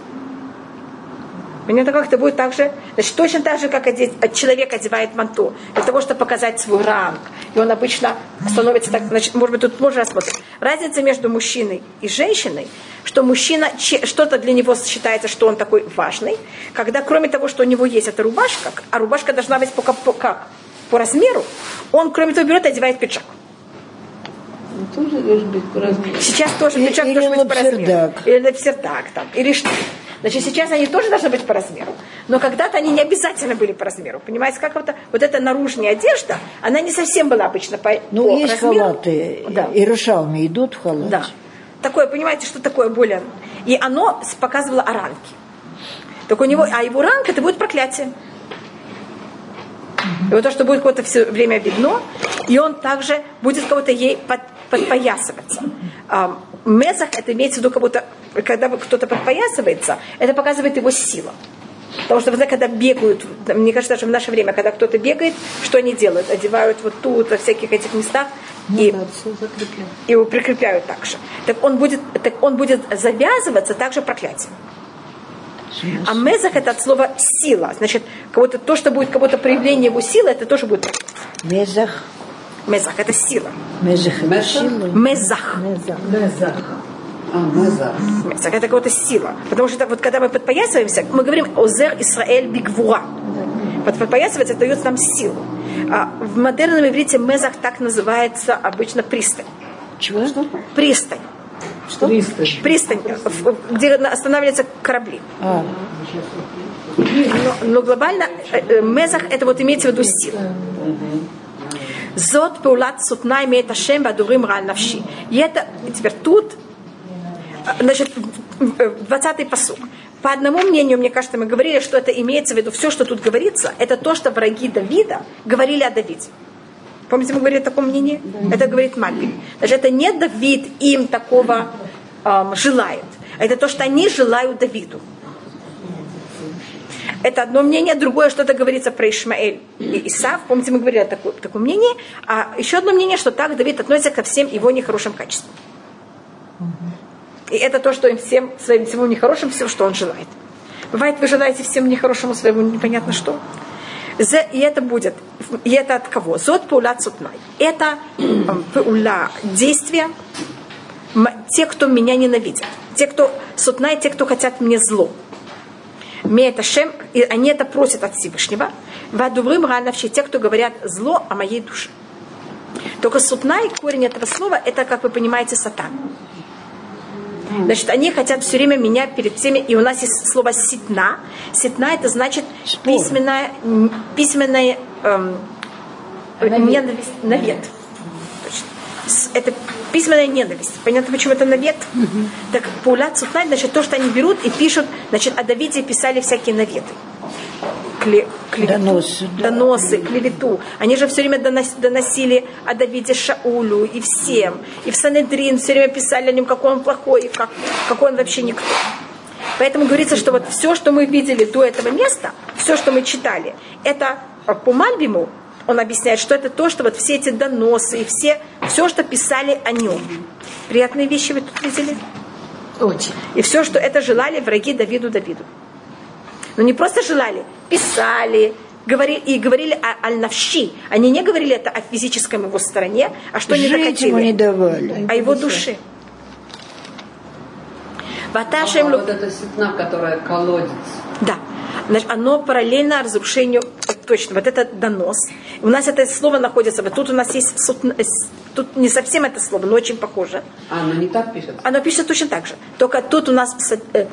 Понятно, как это будет так же? Значит, точно так же, как одеть, человек одевает манту, для того, чтобы показать свой ранг. И он обычно становится так, значит, может быть, тут можно рассмотреть. Разница между мужчиной и женщиной, что мужчина, что-то для него считается, что он такой важный, когда кроме того, что у него есть эта рубашка, а рубашка должна быть по, по, как? по размеру, он, кроме того, берет и одевает пиджак. тоже должен быть по размеру. Сейчас тоже пиджак или должен быть по размеру. Или лапсердак там, или что Значит, сейчас они тоже должны быть по размеру. Но когда-то они не обязательно были по размеру. Понимаете, как вот, вот эта наружная одежда, она не совсем была обычно по, ну, по есть размеру. халаты, да. и рушалми идут в халате. Да. Такое, понимаете, что такое более... И оно показывало о ранке. Так у него, а его ранг это будет проклятие. И вот то, что будет кого-то все время видно, и он также будет кого-то ей под, подпоясываться. Месах это имеется в виду, как будто, когда кто-то подпоясывается, это показывает его силу. Потому что, когда бегают, мне кажется, даже в наше время, когда кто-то бегает, что они делают? Одевают вот тут, во всяких этих местах, ну, и, да, и его прикрепляют так же. Так он будет, так он будет завязываться также проклятием. А мезах это от слова сила. Значит, кого-то, то, что будет кого-то проявление его силы, это тоже будет Мезах. Мезах это сила. Мезах сила. Мезах. Мезах. А, это какая-то сила. Потому что вот когда мы подпоясываемся, мы говорим Озер Исраэль Бигвуа. Вот подпоясываться это дает нам силу. А в модерном иврите мезах так называется обычно пристань. Чего? Что? Пристань. Что? Пристань. Пристань, где останавливаются корабли. А. Но, но глобально э, э, мезах это вот имеется в виду сила. Зот паулат сутна имеет Ашем бадурим раль навши. И это теперь тут, значит, 20-й посук. По одному мнению, мне кажется, мы говорили, что это имеется в виду, все, что тут говорится, это то, что враги Давида говорили о Давиде. Помните, мы говорили о таком мнении? Да. Это говорит Мальбин. Значит, это не Давид им такого эм, желает. Это то, что они желают Давиду. Это одно мнение, другое что-то говорится про Ишмаэль и Исав. Помните, мы говорили о таком, таком мнении. А еще одно мнение, что так Давид относится ко всем его нехорошим качествам. И это то, что им всем, своим всему нехорошим, все, что он желает. Бывает, вы желаете всем нехорошему своему непонятно что. И это будет, и это от кого? Зод паула цутнай. Это паула действия те, кто меня ненавидят. Те, кто сутнай, те, кто хотят мне зло. Меет Ашем, и они это просят от Всевышнего. Вадуврым ранавши, те, кто говорят зло о моей душе. Только сутнай, корень этого слова, это, как вы понимаете, сатан. Значит, они хотят все время меня перед всеми, и у нас есть слово ситна. Ситна это значит письменная, письменная эм, ненависть, навет. Это письменная ненависть. Понятно, почему это навет? Угу. Так пауля цутнай, значит, то, что они берут и пишут, значит, о Давиде писали всякие наветы. Кле, клевету, доносы, да. клевету. Они же все время донос, доносили о Давиде Шаулю и всем. И в Санедрин все время писали о нем, какой он плохой, и как, какой он вообще никто. Поэтому говорится, что вот все, что мы видели до этого места, все, что мы читали, это по Мальбиму, он объясняет, что это то, что вот все эти доносы и все, все, что писали о нем. Приятные вещи вы тут видели? Очень. И все, что это желали враги Давиду Давиду. Но не просто желали, писали, говорили, и говорили о аль-навщи. Они не говорили это о физическом его стороне, а что Жить они захотели. ему не давали. О его душе. Ваташем а вот эта ситна, которая колодец. Да. Значит, оно параллельно разрушению, точно, вот это донос. У нас это слово находится, вот тут у нас есть, э, тут не совсем это слово, но очень похоже. А, оно не так пишется? Оно пишется точно так же. Только тут у нас э,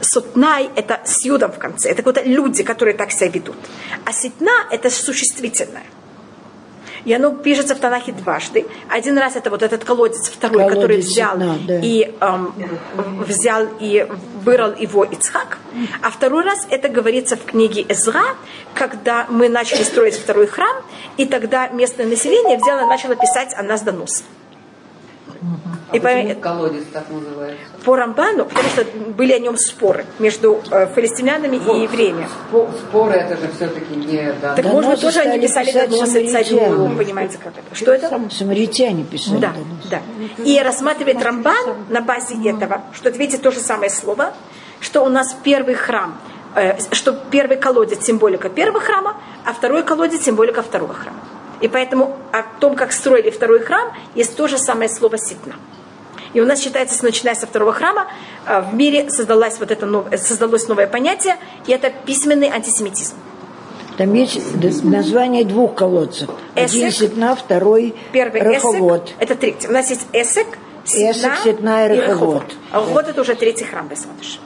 сутнай, это с юдом в конце. Это вот люди, которые так себя ведут. А ситна, это существительное. И оно пишется в Танахе дважды. Один раз это вот этот колодец второй, колодец который взял ситна, да. и эм, взял и вырыл его Ицхак. А второй раз это говорится в книге Эзра, когда мы начали строить второй храм, и тогда местное население взяло и начало писать о нас донос. А и по... колодец так называется? По Рамбану, потому что были о нем споры между э, филистимлянами вот, и евреями. Споры это же все-таки не... Да. Так, может быть, тоже они писали доносы царю, понимаете, как это. Что это? Самаритяне писали Да, да. И рассматривает Рамбан на базе этого, что это, видите, то же самое слово, что у нас первый храм, э, что первый колодец символика первого храма, а второй колодец символика второго храма. И поэтому о том, как строили второй храм, есть то же самое слово ситна. И у нас считается, что начиная со второго храма э, в мире создалось, вот это, создалось новое понятие, и это письменный антисемитизм. Там есть название двух колодцев. Эсек, Один ситна, второй первый Раховод. Эсек, это третий. У нас есть Эсек, ситна, Эсек, ситна и Раховод. А Раховод это уже третий храм, Бесмадыш.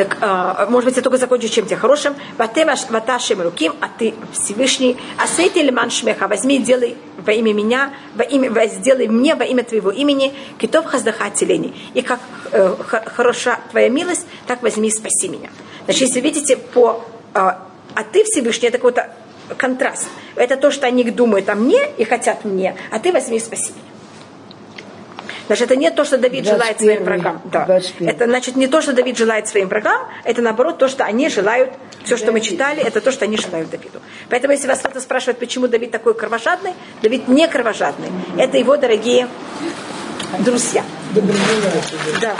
Так, э, может быть, я только закончу чем-то хорошим. Ваташем руким, а ты Всевышний. А сейте лиман шмеха, возьми, делай во имя меня, во имя, сделай мне во имя твоего имени, китов хаздаха телени. И как э, хороша твоя милость, так возьми и спаси меня. Значит, если видите, по э, а ты Всевышний, это какой-то контраст. Это то, что они думают о мне и хотят мне, а ты возьми и спаси меня. Значит, это не то, что Давид желает своим врагам. Да. Это значит не то, что Давид желает своим врагам, это наоборот то, что они желают, все, что мы читали, это то, что они желают Давиду. Поэтому, если вас кто-то спрашивает, почему Давид такой кровожадный, Давид не кровожадный. Это его дорогие друзья. Да.